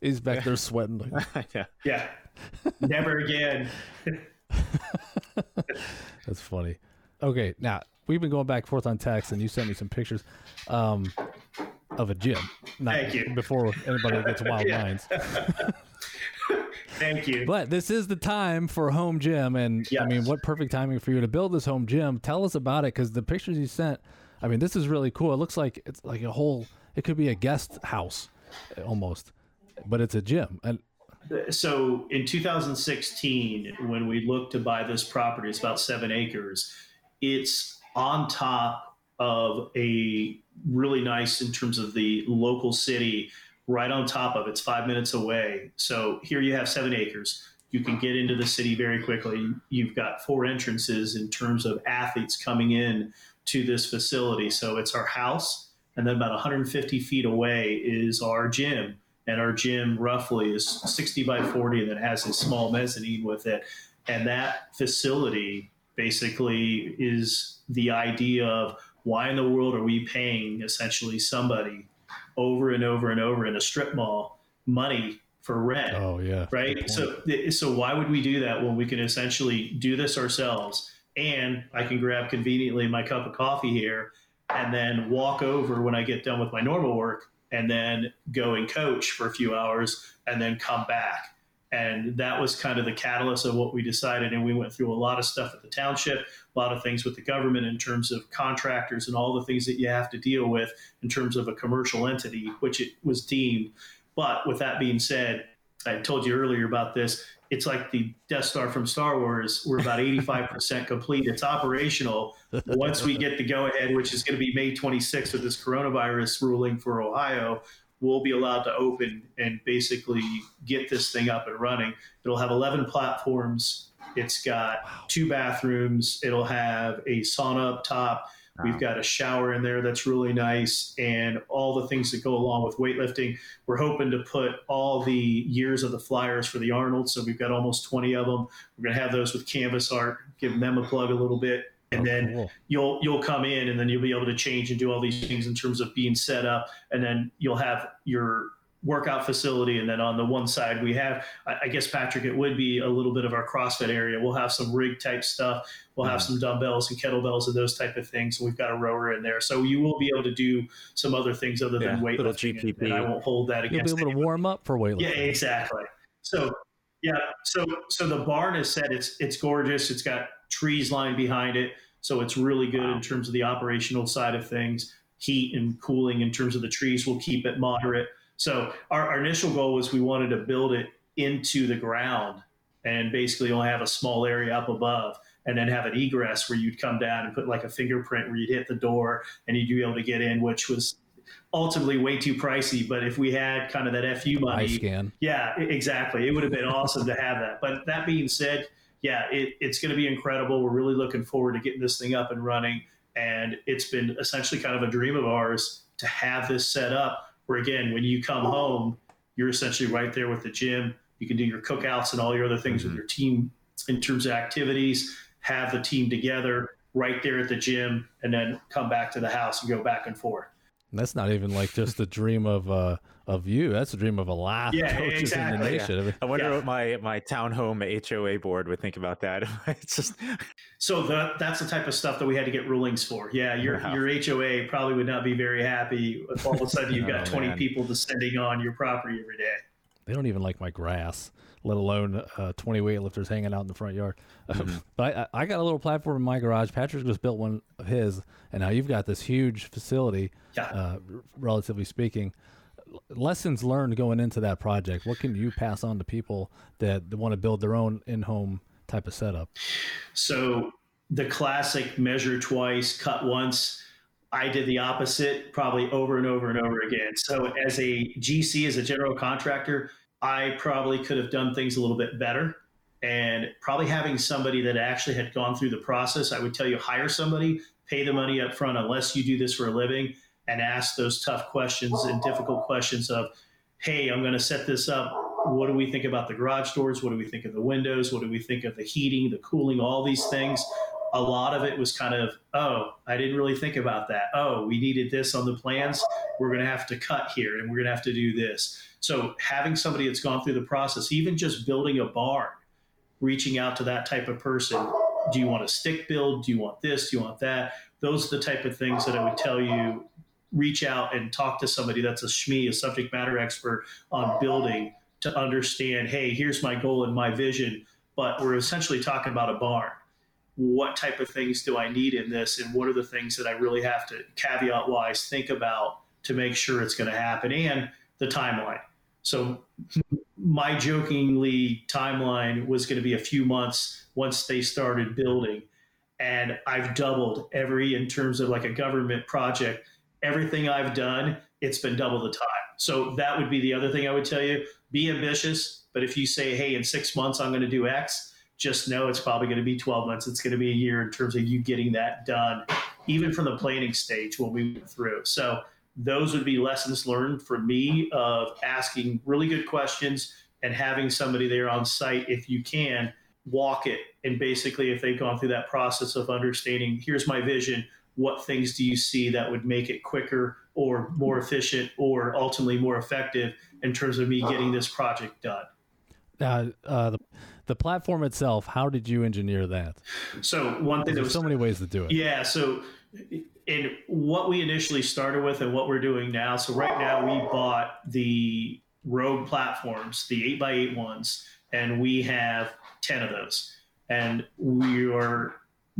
He's back there sweating. yeah. Yeah. Never again. That's funny. Okay, now we've been going back and forth on text, and you sent me some pictures. Um, of a gym. Not Thank you. Before anybody gets wild [LAUGHS] minds. [LAUGHS] Thank you. But this is the time for home gym, and yes. I mean, what perfect timing for you to build this home gym? Tell us about it, because the pictures you sent, I mean, this is really cool. It looks like it's like a whole. It could be a guest house, almost, but it's a gym. And so, in 2016, when we looked to buy this property, it's about seven acres. It's on top of a really nice in terms of the local city right on top of it's five minutes away. So here you have seven acres. You can get into the city very quickly. You've got four entrances in terms of athletes coming in to this facility. So it's our house and then about 150 feet away is our gym. And our gym roughly is 60 by 40 and it has a small mezzanine with it. And that facility basically is the idea of why in the world are we paying essentially somebody over and over and over in a strip mall money for rent? Oh yeah, right. So so why would we do that when we can essentially do this ourselves? And I can grab conveniently my cup of coffee here, and then walk over when I get done with my normal work, and then go and coach for a few hours, and then come back. And that was kind of the catalyst of what we decided. And we went through a lot of stuff at the township, a lot of things with the government in terms of contractors and all the things that you have to deal with in terms of a commercial entity, which it was deemed. But with that being said, I told you earlier about this. It's like the Death Star from Star Wars. We're about 85% complete. It's operational. Once we get the go ahead, which is going to be May 26th with this coronavirus ruling for Ohio, we'll be allowed to open and basically get this thing up and running. It'll have 11 platforms. It's got two bathrooms. It'll have a sauna up top. We've got a shower in there that's really nice and all the things that go along with weightlifting. We're hoping to put all the years of the flyers for the Arnold. So we've got almost 20 of them. We're going to have those with canvas art, give them a plug a little bit. And Oh, then cool. you'll you'll come in and then you'll be able to change and do all these things in terms of being set up. And then you'll have your workout facility. And then on the one side, we have, I guess, Patrick, it would be a little bit of our CrossFit area. We'll have some rig type stuff. We'll have mm-hmm. some dumbbells and kettlebells and those type of things. We've got a rower in there. So you will be able to do some other things other than Yeah, little weightlifting. And, GPP. and I won't hold that against You'll be able to warm up for weightlifting. Yeah, exactly. So yeah, so so the barn is set. It's it's gorgeous. It's got trees lined behind it, so it's really good in terms of the operational side of things. Heat and cooling in terms of the trees will keep it moderate. So our, our initial goal was we wanted to build it into the ground and basically only have a small area up above and then have an egress where you'd come down and put like a fingerprint where you'd hit the door and you'd be able to get in, which was ultimately way too pricey. But if we had kind of that FU money, scan. yeah, exactly. It would have been awesome to have that. But that being said, yeah, it, it's going to be incredible. We're really looking forward to getting this thing up and running. And it's been essentially kind of a dream of ours to have this set up where, again, when you come home, you're essentially right there with the gym. You can do your cookouts and all your other things with your team in terms of activities, have the team together right there at the gym, and then come back to the house and go back and forth. And That's not even like just a dream of uh of you. That's the dream of a lot Yeah, of coaches in the nation. I I wonder Yeah. what my my townhome HOA board would think about that. [LAUGHS] it's just So that that's the type of stuff that we had to get rulings for. Yeah, your Wow. your HOA probably would not be very happy if all of a sudden you've [LAUGHS] got Oh, 20 man. people descending on your property every day. they don't even like my grass, let alone uh, 20 weightlifters hanging out in the front yard. [LAUGHS] Mm-hmm. but I, I got a little platform in my garage. Patrick just built one of his, and now you've got this huge facility, Yeah. uh, r- relatively speaking. Lessons learned going into that project. What can you pass on to people that want to build their own in-home type of setup? So the classic measure twice, cut once. I did the opposite probably over and over and over again. So as a GC, as a general contractor, I probably could have done things a little bit better. And probably having somebody that actually had gone through the process, I would tell you hire somebody, pay the money up front unless you do this for a living, and ask those tough questions and difficult questions of, hey, I'm going to set this up. What do we think about the garage doors? What do we think of the windows? What do we think of the heating, the cooling, all these things? A lot of it was kind of, oh, I didn't really think about that. Oh, we needed this on the plans. We're going to have to cut here and we're going to have to do this. So having somebody that's gone through the process, even just building a barn, reaching out to that type of person. Do you want a stick build? Do you want this? Do you want that? Those are the type of things that I would tell you reach out and talk to somebody that's a SME, a subject matter expert on building to understand, hey, here's my goal and my vision, but we're essentially talking about a barn. What type of things do I need in this? And what are the things that I really have to caveat wise think about to make sure it's going to happen and the timeline. So my jokingly timeline was going to be a few months once they started building and i've doubled every in terms of like a government project everything i've done it's been double the time. So that would be the other thing i would tell you. Be ambitious but if you say hey in six months i'm going to do x just know it's probably going to be 12 months. It's going to be a year in terms of you getting that done even from the planning stage when we went through. So those would be lessons learned for me of asking really good questions and having somebody there on site if you can walk it. And basically if they've gone through that process of understanding here's my vision what things do you see that would make it quicker or more efficient or ultimately more effective in terms of me getting this project done Uh, uh, the, the platform itself, how did you engineer that? so one thing There's was so many ways to do it. Yeah. So, in what we initially started with and what we're doing now. So, right now, we bought the Rogue platforms, the 8x8 ones, and we have 10 of those. And we are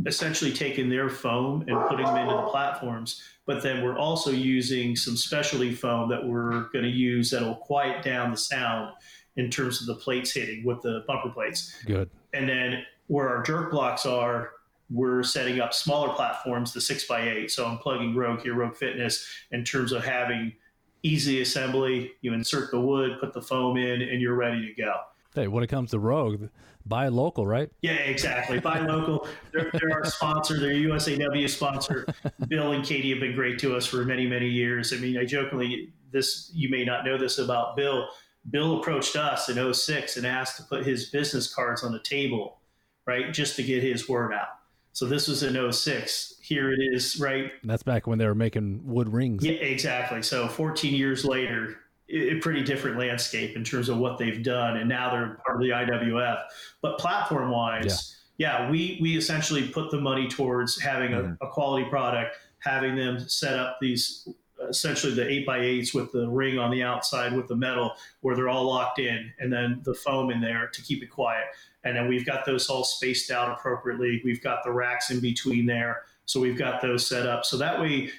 essentially taking their foam and putting them into the platforms. But then we're also using some specialty foam that we're going to use that'll quiet down the sound in terms of the plates hitting with the bumper plates. Good. And then where our jerk blocks are, we're setting up smaller platforms, the six by eight. So I'm plugging Rogue here, Rogue Fitness, in terms of having easy assembly. You insert the wood, put the foam in, and you're ready to go. Hey, when it comes to Rogue, buy local, right? Yeah, exactly. Buy local. They're, they're our sponsor. They're USAW sponsor. Bill and Katie have been great to us for many, many years. I mean, I jokingly, this you may not know this about Bill. Bill approached us in 06 and asked to put his business cards on the table, right, just to get his word out. So this was in 06. Here it is, right? That's back when they were making wood rings. Yeah, exactly. So 14 years later, a pretty different landscape in terms of what they've done, and now they're part of the IWF. But platform wise, yeah. yeah, we we essentially put the money towards having mm-hmm. a, a, quality product, having them set up these essentially the eight by eights with the ring on the outside with the metal where they're all locked in, and then the foam in there to keep it quiet. And then we've got those all spaced out appropriately. We've got the racks in between there. So we've got those set up. So that way,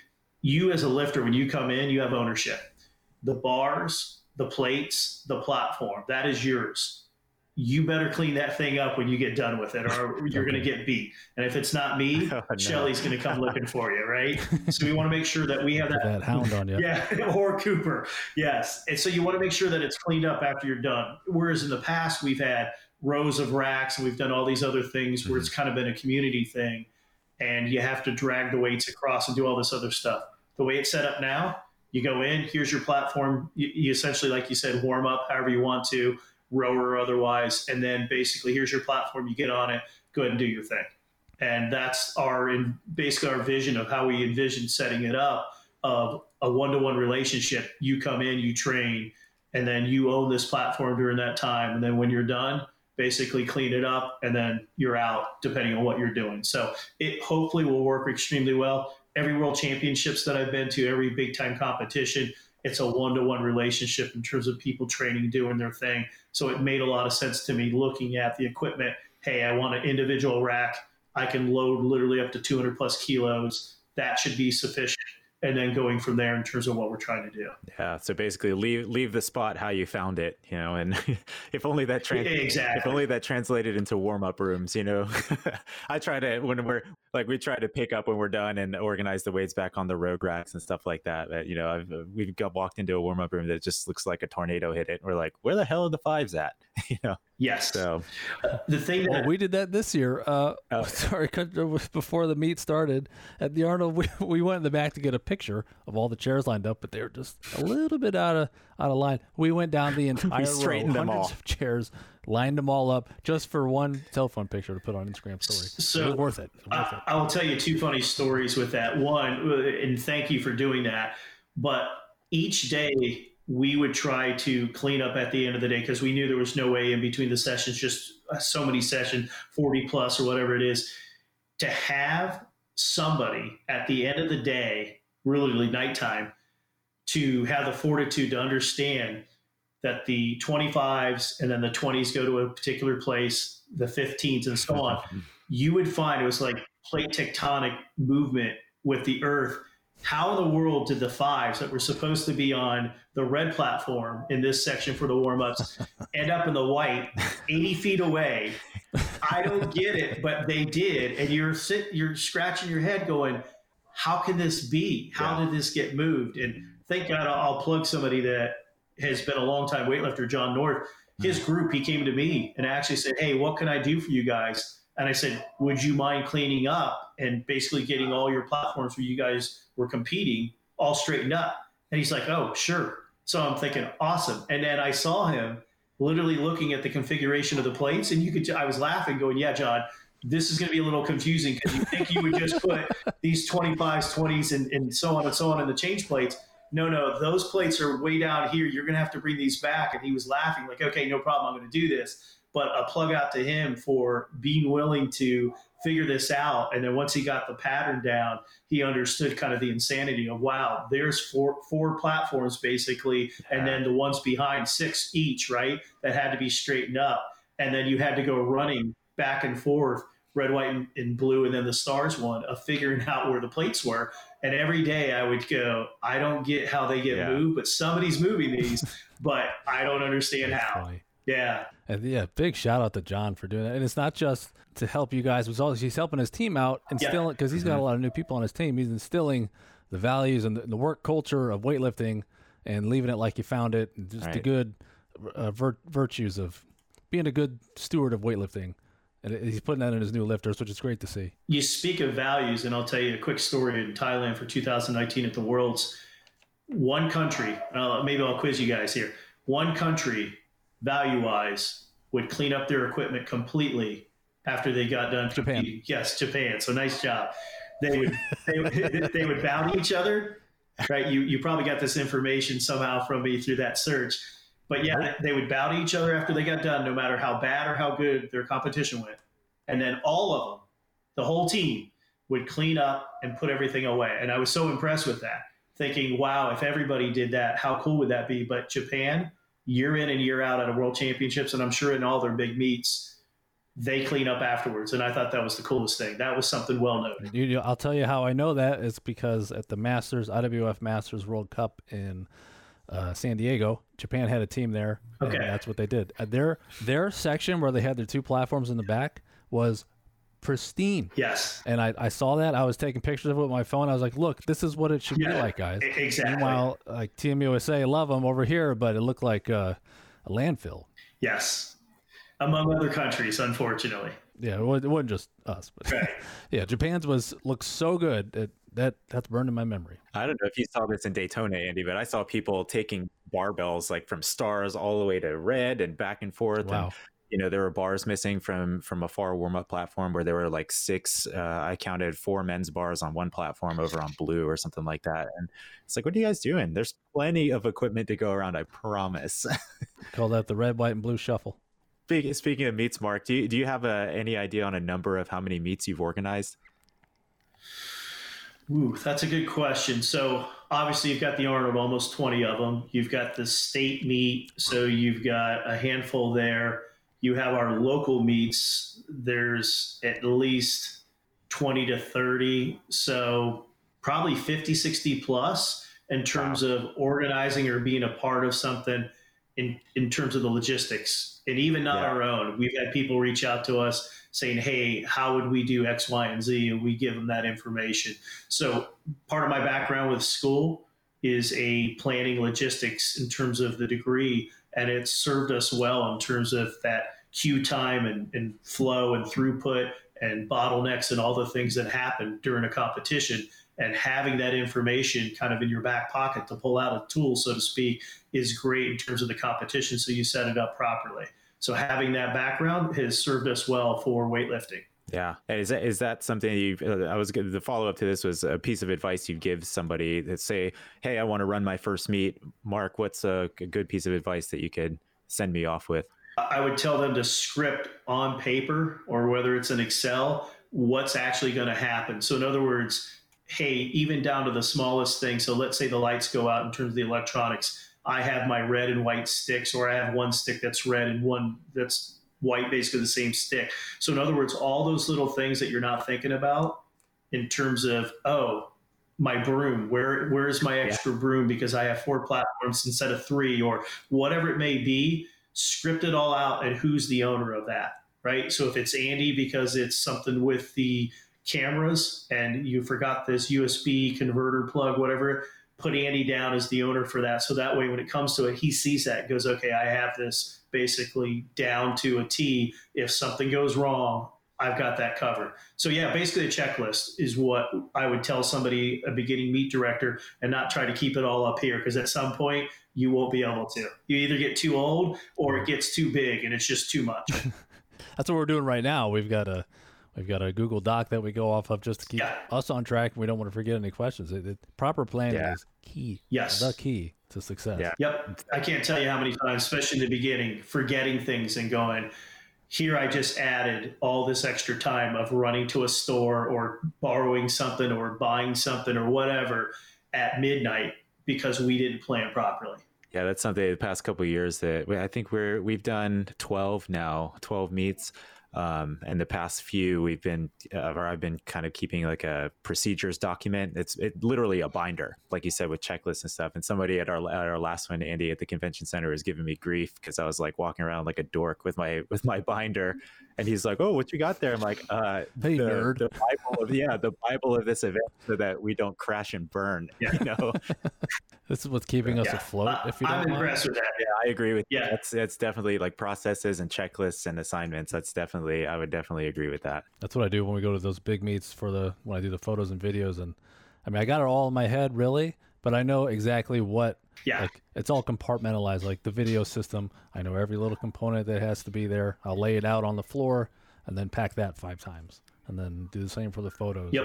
you as a lifter, when you come in, you have ownership the bars, the plates, the platform. That is yours. You better clean that thing up when you get done with it, or [LAUGHS] you're going to get beat. And if it's not me, [LAUGHS] oh, no. Shelly's going to come looking for you, right? So we want to make sure that we have that, that hound on you. Yeah, [LAUGHS] or Cooper. Yes. And so you want to make sure that it's cleaned up after you're done. Whereas in the past, we've had rows of racks and we've done all these other things where mm-hmm. it's kind of been a community thing and you have to drag the weights across and do all this other stuff. The way it's set up now, you go in, here's your platform. You, you essentially, like you said, warm up however you want to, rower or otherwise, and then basically here's your platform. You get on it, go ahead and do your thing. And that's our in basically our vision of how we envision setting it up of a one-to-one relationship. You come in, you train, and then you own this platform during that time. And then when you're done, basically clean it up, and then you're out, depending on what you're doing. So it hopefully will work extremely well every world championships that I've been to, every big time competition, it's a one to one relationship in terms of people training, doing their thing. So it made a lot of sense to me looking at the equipment. Hey, I want an individual rack. I can load literally up to 200 plus kilos. That should be sufficient and then going from there in terms of what we're trying to do. Yeah. So basically, leave leave the spot how you found it, you know, and [LAUGHS] if only that trans- exactly. if only that translated into warm up rooms, you know. [LAUGHS] I try to when we're like we try to pick up when we're done and organize the weights back on the road racks and stuff like that. But you know, I've we've got walked into a warm up room that just looks like a tornado hit it. We're like, where the hell are the fives at? [LAUGHS] you know. Yes. So uh, the thing that well, we did that this year. Uh, oh. [LAUGHS] Sorry, before the meet started at the Arnold, we, [LAUGHS] we went in the back to get a picture of all the chairs lined up, but they were just a little bit out of out of line. We went down the [LAUGHS] entire row, hundreds all. of chairs, lined them all up just for one telephone picture to put on Instagram story. So it was worth it. it, worth I, it. I will tell you two funny stories with that. One, and thank you for doing that. But each day we would try to clean up at the end of the day because we knew there was no way in between the sessions, just uh, so many sessions, 40 plus or whatever it is, to have somebody at the end of the day, really nighttime, to have the fortitude to understand that the 25s and then the 20s go to a particular place, the 15s and so on, [LAUGHS] you would find it was like plate tectonic movement with the earth how in the world did the fives that were supposed to be on the red platform in this section for the warm-ups [LAUGHS] end up in the white 80 feet away? I don't get it but they did and you're sit you're scratching your head going how can this be? How yeah. did this get moved? And thank god i'll plug somebody that has been a long time weightlifter john north. His mm-hmm. group he came to me and actually said hey what can i do for you guys? And i said would you mind cleaning up and basically getting all your platforms for you guys were competing all straightened up. And he's like, oh, sure. So I'm thinking, awesome. And then I saw him literally looking at the configuration of the plates, and you could, I was laughing, going, yeah, John, this is going to be a little confusing because you think you would just put these 25s, 20s, and, and so on and so on in the change plates. No, no, those plates are way down here. You're going to have to bring these back. And he was laughing, like, okay, no problem. I'm going to do this. But a plug out to him for being willing to figure this out. And then once he got the pattern down, he understood kind of the insanity of wow, there's four four platforms basically, and then the ones behind six each, right? That had to be straightened up. and then you had to go running back and forth, red, white, and, blue, and then the stars one of figuring [LAUGHS] out where the plates were. And every day I would go, I don't get how they get yeah. moved, but somebody's moving these, [LAUGHS] but I don't understand That's how. Funny. Yeah. And yeah, big shout out to John for doing that. And it's not just to help you guys, was also he's helping his team out, instilling because yeah. he's got a mm-hmm. lot of new people on his team. He's instilling the values and the, the work culture of weightlifting and leaving it like you found it, just right. the good uh, vir- virtues of being a good steward of weightlifting. And he's putting that in his new lifters, which is great to see. You speak of values, and I'll tell you a quick story in Thailand for 2019 at the Worlds. One country, uh, maybe I'll quiz you guys here. One country, value wise, would clean up their equipment completely after they got done. Japan. Competing. Yes, Japan. So nice job. They would they, would, [LAUGHS] they would bow to each other, right? You you probably got this information somehow from me through that search. But yeah, they would bow to each other after they got done, no matter how bad or how good their competition went. And then all of them, the whole team, would clean up and put everything away. And I was so impressed with that, thinking, wow, if everybody did that, how cool would that be? But Japan, year in and year out at a world championships, and I'm sure in all their big meets, they clean up afterwards. And I thought that was the coolest thing. That was something well noted. I'll tell you how I know that is because at the Masters, IWF Masters World Cup in uh, San Diego, Japan had a team there. Okay. that's what they did. Uh, their, their section where they had their two platforms in the back was pristine. Yes. And I, I saw that. I was taking pictures of it with my phone. I was like, look, this is what it should yeah, be like, guys. Exactly. Meanwhile, like Team USA, love them over here, but it looked like uh, a landfill. Yes among other countries, unfortunately. Yeah, it wasn't just us, but right. [LAUGHS] yeah, Japan's was looks so good that that that's burned in my memory. I don't know if you saw this in Daytona, Andy, but I saw people taking barbells like from stars all the way to red and back and forth. Wow. And, you know, there were bars missing from from a far warm up platform where there were like six. Uh, I counted four men's bars on one platform over on blue or something like that. And it's like, what are you guys doing? There's plenty of equipment to go around. I promise. [LAUGHS] Call that the red, white, and blue shuffle. Speaking, speaking of meets, Mark, do you, do you have a, uh, any idea on a number of how many meets you've organized? Ooh, that's a good question. So obviously you've got the Arnold, almost 20 of them. You've got the state meet, so you've got a handful there. You have our local meets. There's at least 20 to 30. So probably 50, 60 plus in terms wow. of organizing or being a part of something in, in terms of the logistics and even not yeah. our own. We've had people reach out to us saying, "Hey, how would we do X, Y, and Z?" And we give them that information. So part of my background with school is a planning logistics in terms of the degree, and it's served us well in terms of that queue time and, and flow and throughput and bottlenecks and all the things that happen during a competition and having that information kind of in your back pocket to pull out a tool, so to speak, is great in terms of the competition. So you set it up properly. So having that background has served us well for weightlifting. Yeah, and is that is that something you? Uh, I was the follow up to this was a piece of advice you'd give somebody that say, "Hey, I want to run my first meet." Mark, what's a, a good piece of advice that you could send me off with? I would tell them to script on paper or whether it's in Excel what's actually going to happen. So in other words, hey, even down to the smallest thing. So let's say the lights go out in terms of the electronics. I have my red and white sticks, or I have one stick that's red and one that's white, basically the same stick. So, in other words, all those little things that you're not thinking about in terms of, oh, my broom, where where's my extra yeah. broom because I have four platforms instead of three, or whatever it may be, script it all out and who's the owner of that, right? So if it's Andy because it's something with the cameras and you forgot this USB converter plug, whatever, put Andy down as the owner for that. So that way, when it comes to it, he sees that goes, okay, I have this basically down to a T. If something goes wrong, I've got that covered. So yeah, basically a checklist is what I would tell somebody, a beginning meet director, and not try to keep it all up here because at some point you won't be able to. You either get too old or it gets too big and it's just too much. [LAUGHS] That's what we're doing right now. We've got a We've got a Google Doc that we go off of just to keep yeah. us on track. We don't want to forget any questions. It, it, proper planning yeah. is key. Yes, the key to success. Yeah. Yep. I can't tell you how many times, especially in the beginning, forgetting things and going. Here, I just added all this extra time of running to a store or borrowing something or buying something or whatever at midnight because we didn't plan properly. Yeah, that's something the past couple years that I think we're we've done 12 now, 12 meets. Um, and the past few, we've been, uh, or I've been kind of keeping like a procedures document. It's it, literally a binder, like you said, with checklists and stuff. And somebody at our at our last one, Andy, at the convention center, was giving me grief because I was like walking around like a dork with my with my binder, and he's like, "Oh, what you got there?" I'm like, uh, [LAUGHS] "Hey, the, nerd." The Bible of yeah, the Bible of this event, so that we don't crash and burn. [LAUGHS] Yeah. You know, [LAUGHS] this is what's keeping us yeah. afloat. If you I'm impressed with that. Yeah, I agree with. Yeah, that's that's definitely like processes and checklists and assignments. That's definitely I would definitely agree with that. That's what I do when we go to those big meets for the when I do the photos and videos. And I mean, I got it all in my head, really, but I know exactly what. Yeah. Like it's all compartmentalized. Like the video system, I know every little component that has to be there. I'll lay it out on the floor and then pack that five times, and then do the same for the photos. Yep.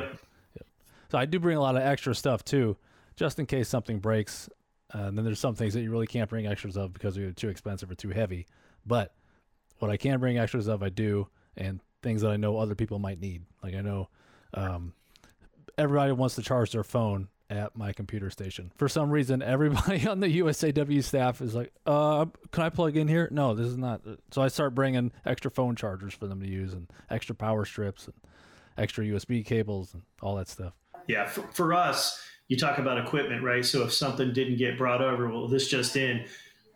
yep. So I do bring a lot of extra stuff too, just in case something breaks. Uh, and then there's some things that you really can't bring extras of because they're too expensive or too heavy. But what I can bring extras of, I do, and things that I know other people might need. Like I know um, everybody wants to charge their phone at my computer station. For some reason, everybody [LAUGHS] on the USAW staff is like, uh, can I plug in here? No, this is not. So I start bringing extra phone chargers for them to use and extra power strips and extra USB cables and all that stuff. Yeah, for, for us, you talk about equipment, right? So if something didn't get brought over, well, this just in,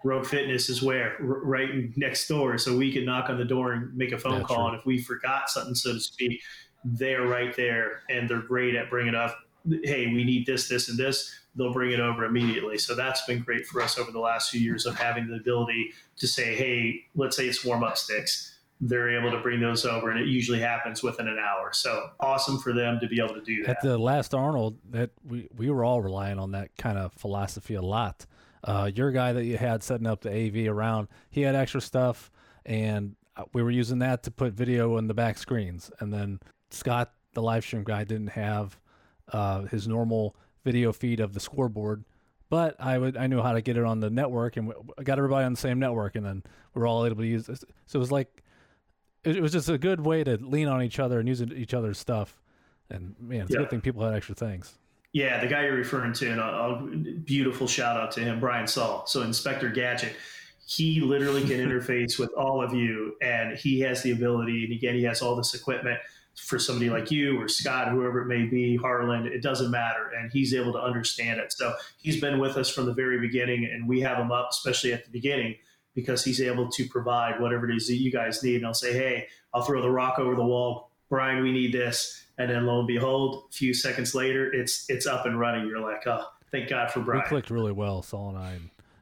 Rogue Fitness is where R- right next door, so we can knock on the door and make a phone That's call. True. And if we forgot something, so to speak, they're right there, and they're great at bringing up. Hey, we need this, this, and this. They'll bring it over immediately. So that's been great for us over the last few years of having the ability to say, hey, let's say it's warm up sticks they're able to bring those over and it usually happens within an hour so awesome for them to be able to do that at the last arnold that we, we were all relying on that kind of philosophy a lot uh, your guy that you had setting up the AV around, he had extra stuff, and uh, we were using that to put video in the back screens. And then Scott, the live stream guy, didn't have uh, his normal video feed of the scoreboard, but I would I knew how to get it on the network, and I got everybody on the same network, and then we are all able to use this. So it was like it, was just a good way to lean on each other and use each other's stuff. And man, it's yeah. a good thing people had extra things. Yeah, the guy you're referring to, and I'll, beautiful shout out to him, Brian Saul. So Inspector Gadget, he literally can [LAUGHS] interface with all of you, and he has the ability. And again, he has all this equipment for somebody like you or Scott, whoever it may be, Harlan. It doesn't matter, and he's able to understand it. So he's been with us from the very beginning, and we have him up, especially at the beginning, because he's able to provide whatever it is that you guys need. And I'll say, hey, I'll throw the rock over the wall, Brian. We need this and then lo and behold, a few seconds later, it's it's up and running. You're like, oh, thank God for Brian. We clicked really well, Saul and I,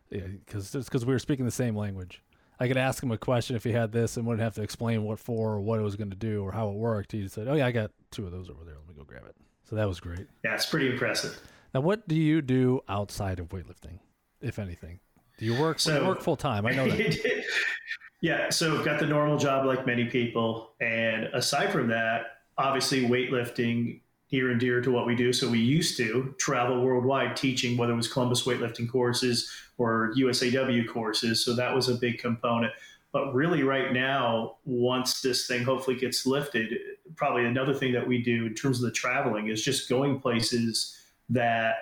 because yeah, because we were speaking the same language. I could ask him a question if he had this and wouldn't have to explain what for or what it was going to do or how it worked. He said, "Oh yeah, I got two of those over there. Let me go grab it." So that was great. Yeah, it's pretty impressive. Now, what do you do outside of weightlifting, if anything? Do you work? So, you work full time? I know that. [LAUGHS] yeah, so got the normal job like many people, and aside from that, obviously weightlifting near and dear to what we do. So we used to travel worldwide teaching, whether it was Columbus weightlifting courses or USAW courses. So that was a big component. But really, right now, once this thing hopefully gets lifted, probably another thing that we do in terms of the traveling is just going places that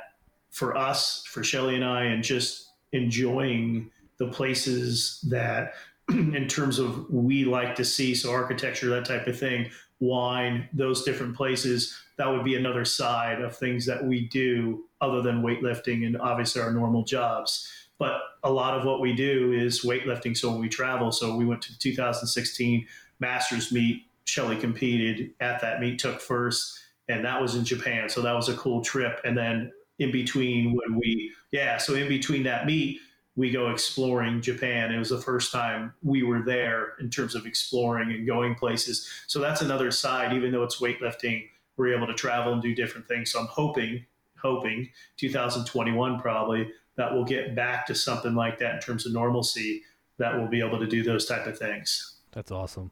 for us, for Shelly and I, and just enjoying the places that [CLEARS THROAT] in terms of we like to see so architecture that type of thing wine, those different places, that would be another side of things that we do other than weightlifting and obviously our normal jobs. But a lot of what we do is weightlifting. So when we travel, so we went to 2016 Masters meet. Shelly competed at that meet, took first, and that was in Japan. So that was a cool trip. And then in between when we, yeah, so in between that meet, we go exploring Japan. It was the first time we were there in terms of exploring and going places. So that's another side, even though it's weightlifting, we're able to travel and do different things. So I'm hoping, hoping 2021 probably that we'll get back to something like that in terms of normalcy that we'll be able to do those type of things. That's awesome.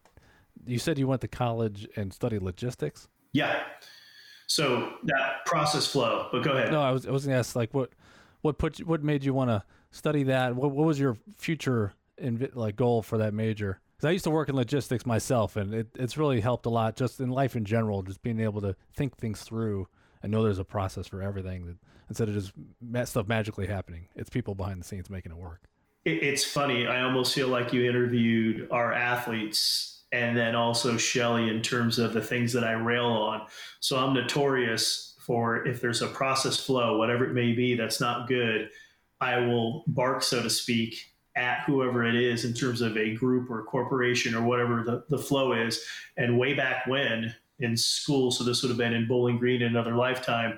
You said you went to college and studied logistics? Yeah. So that process flow, but go ahead. No, I was, I was going to ask like what, what put you, what made you want to study that. What, what was your future in, like goal for that major? Because I used to work in logistics myself, and it, it's really helped a lot just in life in general, just being able to think things through and know there's a process for everything that instead of just stuff magically happening, it's people behind the scenes making it work. It's funny. I almost feel like you interviewed our athletes and then also Shelly in terms of the things that I rail on. So I'm notorious for if there's a process flow, whatever it may be, that's not good, I will bark, so to speak, at whoever it is in terms of a group or a corporation or whatever the, the flow is. And way back when in school, so this would have been in Bowling Green in another lifetime,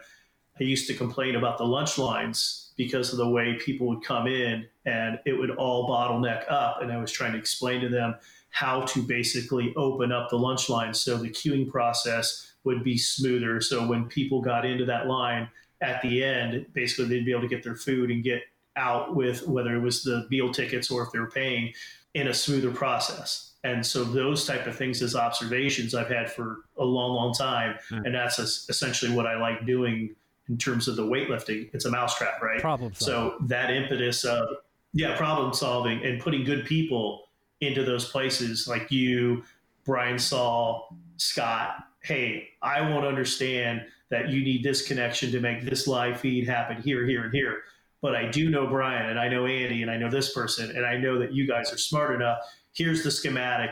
I used to complain about the lunch lines because of the way people would come in and it would all bottleneck up. And I was trying to explain to them how to basically open up the lunch line so the queuing process would be smoother. So when people got into that line at the end, basically they'd be able to get their food and get out with whether it was the meal tickets or if they were paying in a smoother process. And so those type of things as observations I've had for a long, long time. Mm. And that's essentially what I like doing in terms of the weightlifting. It's a mousetrap, right? Problem solving. So that impetus of, yeah, problem solving and putting good people into those places like you, Brian Saul, Scott. Hey, I won't understand that you need this connection to make this live feed happen here, here, and here but I do know Brian and I know Andy and I know this person and I know that you guys are smart enough. Here's the schematic.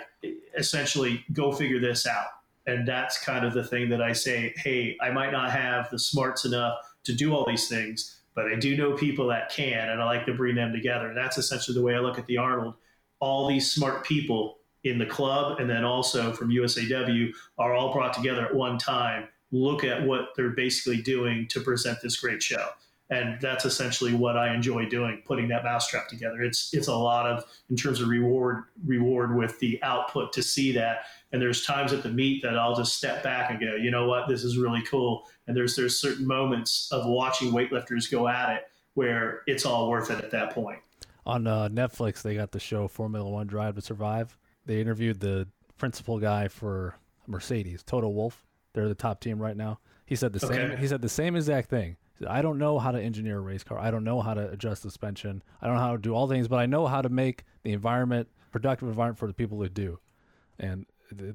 Essentially, go figure this out. And that's kind of the thing that I say, hey, I might not have the smarts enough to do all these things, but I do know people that can, and I like to bring them together. And that's essentially the way I look at the Arnold. All these smart people in the club and then also from USAW are all brought together at one time. Look at what they're basically doing to present this great show and that's essentially what I enjoy doing, putting that mousetrap together. It's it's a lot of in terms of reward reward with the output to see that. And there's times at the meet that I'll just step back and go, you know what, this is really cool. And there's there's certain moments of watching weightlifters go at it where it's all worth it at that point. On uh, Netflix, they got the show Formula One Drive to Survive. They interviewed the principal guy for Mercedes, Toto Wolff. They're the top team right now. He said the okay. same. He said the same exact thing I don't know how to engineer a race car. I don't know how to adjust suspension. I don't know how to do all things, but I know how to make the environment productive environment for the people who do. And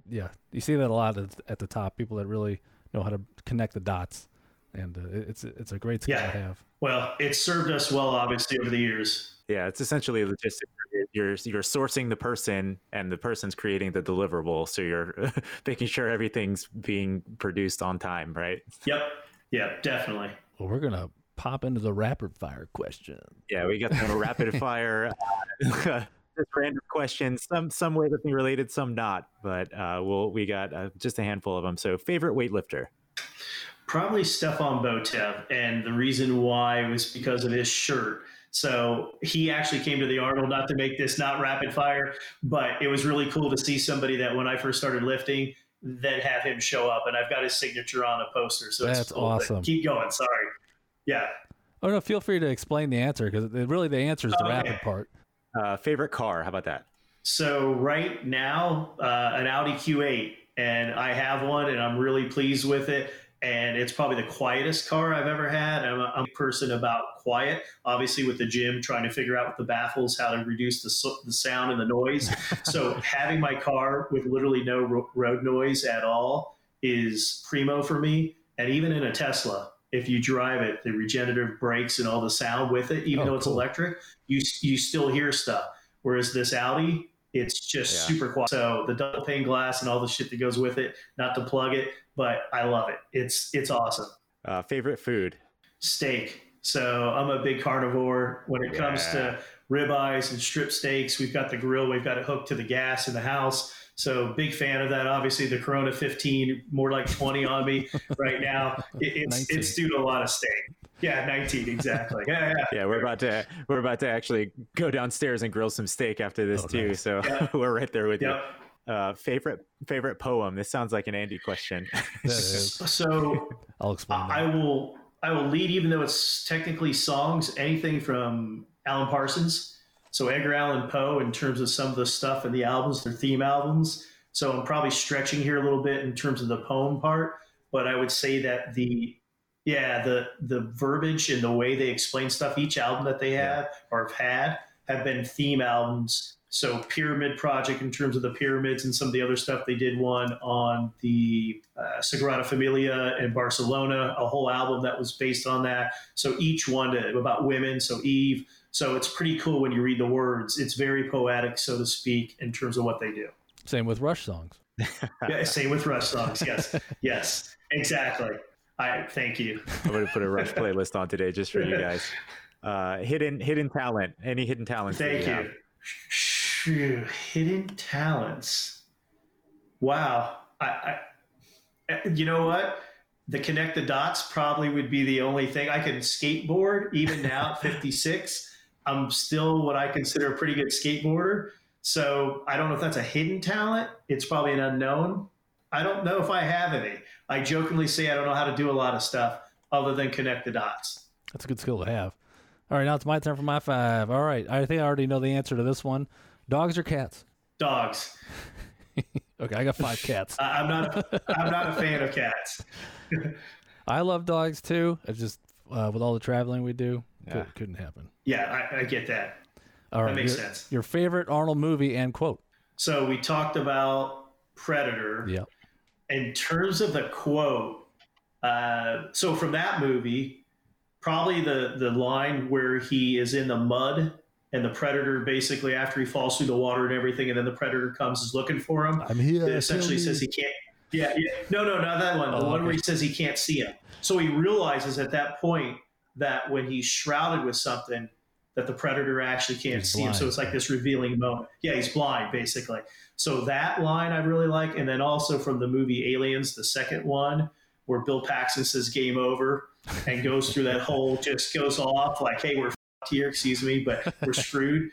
yeah, you see that a lot at the top. People that really know how to connect the dots, and uh, it's it's a great skill yeah. to have. Well, it's served us well, obviously, over the years. Yeah, it's essentially a logistics. You're you're sourcing the person, and the person's creating the deliverable. So you're [LAUGHS] making sure everything's being produced on time, right? Yep. Yeah, definitely. Well, we're gonna pop into the rapid fire question. Yeah, we got the rapid [LAUGHS] fire. Uh, [LAUGHS] just random questions, some some weightlifting related, some not, but uh, we'll we got uh, just a handful of them. So, favorite weightlifter? Probably Stefan Botev, and the reason why was because of his shirt. So he actually came to the Arnold, not to make this not rapid fire, but it was really cool to see somebody that when I first started lifting, then have him show up. And I've got his signature on a poster. So that's cool, awesome. Keep going. Sorry. Yeah. Oh no, feel free to explain the answer because really the answer is the okay. rapid part. Uh, favorite car? How about that? So right now, uh, an Audi Q8, and I have one, and I'm really pleased with it and it's probably the quietest car I've ever had. I'm a, I'm a, person about quiet, obviously with the gym, trying to figure out with the baffles how to reduce the, the sound and the noise. [LAUGHS] so having my car with literally no ro- road noise at all is primo for me. And even in a Tesla, if you drive it, the regenerative brakes and all the sound with it, even oh, though it's cool. electric, you you still hear stuff. Whereas this Audi, it's just yeah. super quiet. So the double pane glass and all the shit that goes with it, not to plug it, but I love it. It's it's awesome. Uh, favorite food? Steak. So I'm a big carnivore. When it yeah. comes to ribeyes and strip steaks, we've got the grill. We've got it hooked to the gas in the house. So big fan of that. Obviously, the Corona 15, more like 20 on me [LAUGHS] right now. It, it's it's due to a lot of steak. Yeah, 19 exactly. Yeah, yeah. Yeah, we're about to we're about to actually go downstairs and grill some steak after this oh, too. Nice. So yeah. [LAUGHS] we're right there with yep. you. Uh, favorite favorite poem. This sounds like an Andy question. [LAUGHS] so [LAUGHS] I'll explain. I will I will lead, even though it's technically songs. Anything from Alan Parsons, so Edgar Allan Poe, in terms of some of the stuff in the albums, their theme albums. So I'm probably stretching here a little bit in terms of the poem part, but I would say that the yeah the the verbiage and the way they explain stuff each album that they have or have had have been theme albums So Pyramid Project in terms of the pyramids and some of the other stuff. They did one on the uh, Sagrada Familia in Barcelona, a whole album that was based on that. So each one about women. So Eve. So it's pretty cool when you read the words. It's very poetic, so to speak, in terms of what they do. Same with Rush songs. [LAUGHS] yeah, same with Rush songs. Yes, yes, exactly. I thank you. I'm going to put a Rush playlist on today just for you guys. Uh, hidden hidden talent. Any hidden talents? Thank you. You. Hidden talents. Wow. I, I, you know what? The connect the dots probably would be the only thing I can skateboard. Even [LAUGHS] now, at 56, I'm still what I consider a pretty good skateboarder. So I don't know if that's a hidden talent. It's probably an unknown. I don't know if I have any. I jokingly say I don't know how to do a lot of stuff other than connect the dots. That's a good skill to have. All right, now it's my turn for my five. All right, I think I already know the answer to this one. Dogs or cats? Dogs. [LAUGHS] okay, I got five cats. I'm not. I'm not a fan of cats. [LAUGHS] I love dogs too. It's just uh, with all the traveling we do, yeah. could, not happen. Yeah, I, I, get that. All right, that makes your, sense. Your favorite Arnold movie and quote. So we talked about Predator. Yeah. In terms of the quote, uh, so from that movie, probably the the line where he is in the mud and the predator basically after he falls through the water and everything, and then the predator comes is looking for him. I'm here. It essentially says he can't. Yeah, yeah. No, no, not that one. The oh, one okay. where he says he can't see him. So he realizes at that point that when he's shrouded with something, that the predator actually can't he's see blind. him. So it's like this revealing moment. Yeah, he's blind basically. So that line I really like, and then also from the movie Aliens, the second one, where Bill Paxton says "Game over" and goes through that whole just goes off like, "Hey, we're here, excuse me, but we're [LAUGHS] screwed."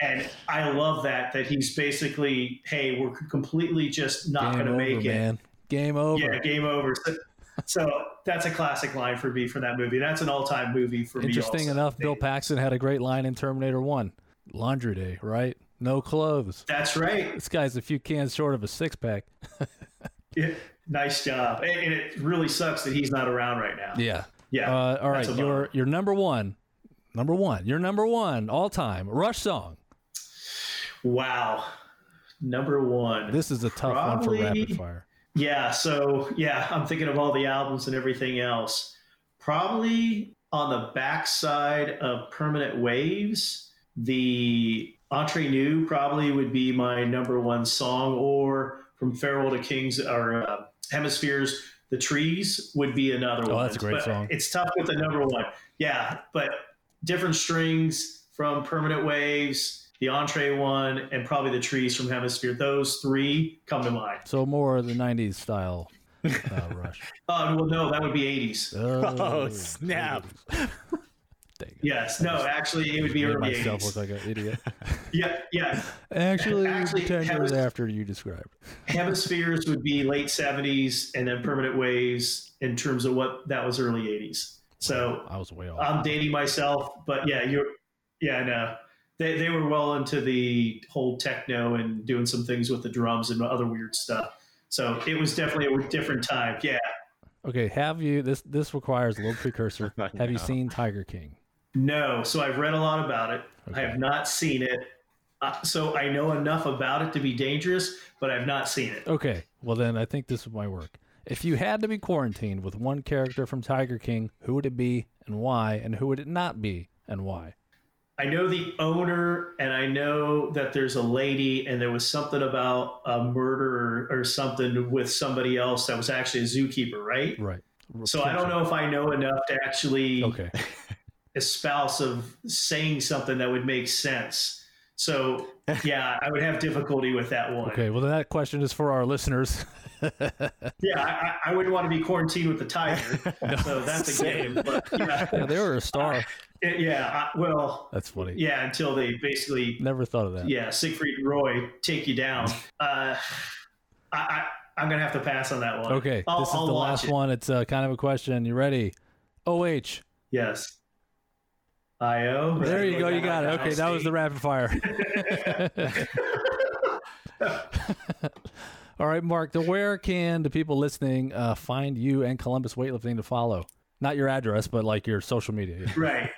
And I love that that he's basically, "Hey, we're completely just not going to make it." Man. Game over. Yeah, game over. So, so, that's a classic line for me for that movie. That's an all-time movie for Interesting me. Interesting enough, Bill Paxton had a great line in Terminator One, "Laundry Day," right? No clothes. That's right. This guy's a few cans short of a six pack. [LAUGHS] yeah, nice job. And, and, it really sucks that he's not around right now. Yeah. Yeah. Uh, all right. Your your number one, number one, your number one all time Rush song. Wow. Number one. This is a tough Probably, one for rapid fire. Yeah. So yeah, I'm thinking of all the albums and everything else. Probably on the backside of Permanent Waves, the Entre Nous probably would be my number one song, or from Farewell to Kings or uh, Hemispheres, The Trees would be another oh, one. that's a great but song. It's tough with the number one. Yeah, but different strings from Permanent Waves, the Entre one, and probably The Trees from Hemisphere. Those three come to mind. So more the 90s style. Uh, rush. Uh, [LAUGHS] well, no, that would be 80s. Oh, [LAUGHS] oh snap. [LAUGHS] Yes, no, actually, it would be early myself 80s. look like an idiot. yeah, yeah. Actually, actually ten years after you described. Hemispheres would be late 70s, and then Permanent Waves in terms of what that was early 80s. So I was way off. I'm dating myself, but yeah, you're, yeah, no. They, they were well into the whole techno and doing some things with the drums and other weird stuff. So it was definitely a different time. Yeah. Okay, have you this this requires a little precursor. [LAUGHS] Have you seen Tiger King? No. So I've read a lot about it. Okay. I have not seen it. Uh, so I know enough about it to be dangerous, but I've not seen it. Okay. Well, then I think this might work. If you had to be quarantined with one character from Tiger King, who would it be and why? And who would it not be and why? I know the owner, and I know that there's a lady, and there was something about a murder or something with somebody else that was actually a zookeeper, right? Right. So I don't know if I know enough to actually okay. [LAUGHS] espouse of saying something that would make sense. So yeah, I would have difficulty with that one. Okay, well then that question is for our listeners. [LAUGHS] [LAUGHS] yeah, I, I, wouldn't want to be quarantined with the tiger, [LAUGHS] no, so that's a game. But [LAUGHS] yeah, yeah they were a star. Uh, yeah, I, well, that's funny. Yeah, until they basically never thought of that. Yeah, Siegfried and Roy take you down. Uh, I, I am gonna have to pass on that one. Okay, I'll, this is I'll the last it. one. It's uh, kind of a question. You ready? Oh, Yes. IO. There you go. You got it. Okay, that was the rapid fire. All right, Mark. The where can the people listening uh, find you and Columbus Weightlifting to follow? Not your address, but like your social media. [LAUGHS] Right.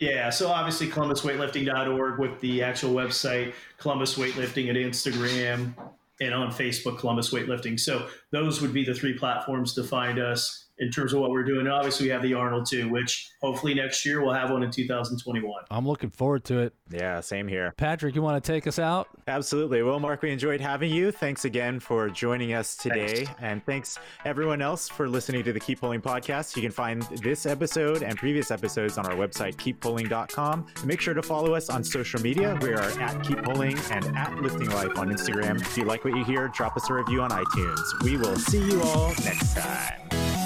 Yeah, so obviously columbusweightlifting.org with the actual website, Columbus Weightlifting at Instagram, and on Facebook, Columbus Weightlifting. So those would be the three platforms to find us in terms of what we're doing. And obviously, we have the Arnold too, which hopefully next year we'll have one in 2021. I'm looking forward to it. Yeah, same here. Patrick, you want to take us out? Absolutely. Well, Mark, we enjoyed having you. Thanks again for joining us today. Thanks. And thanks everyone else for listening to the Keep Pulling podcast. You can find this episode and previous episodes on our website, keeppulling.com. Make sure to follow us on social media. We are at Keep Pulling and at Lifting Life on Instagram. If you like what you hear, drop us a review on iTunes. We will see you all next time.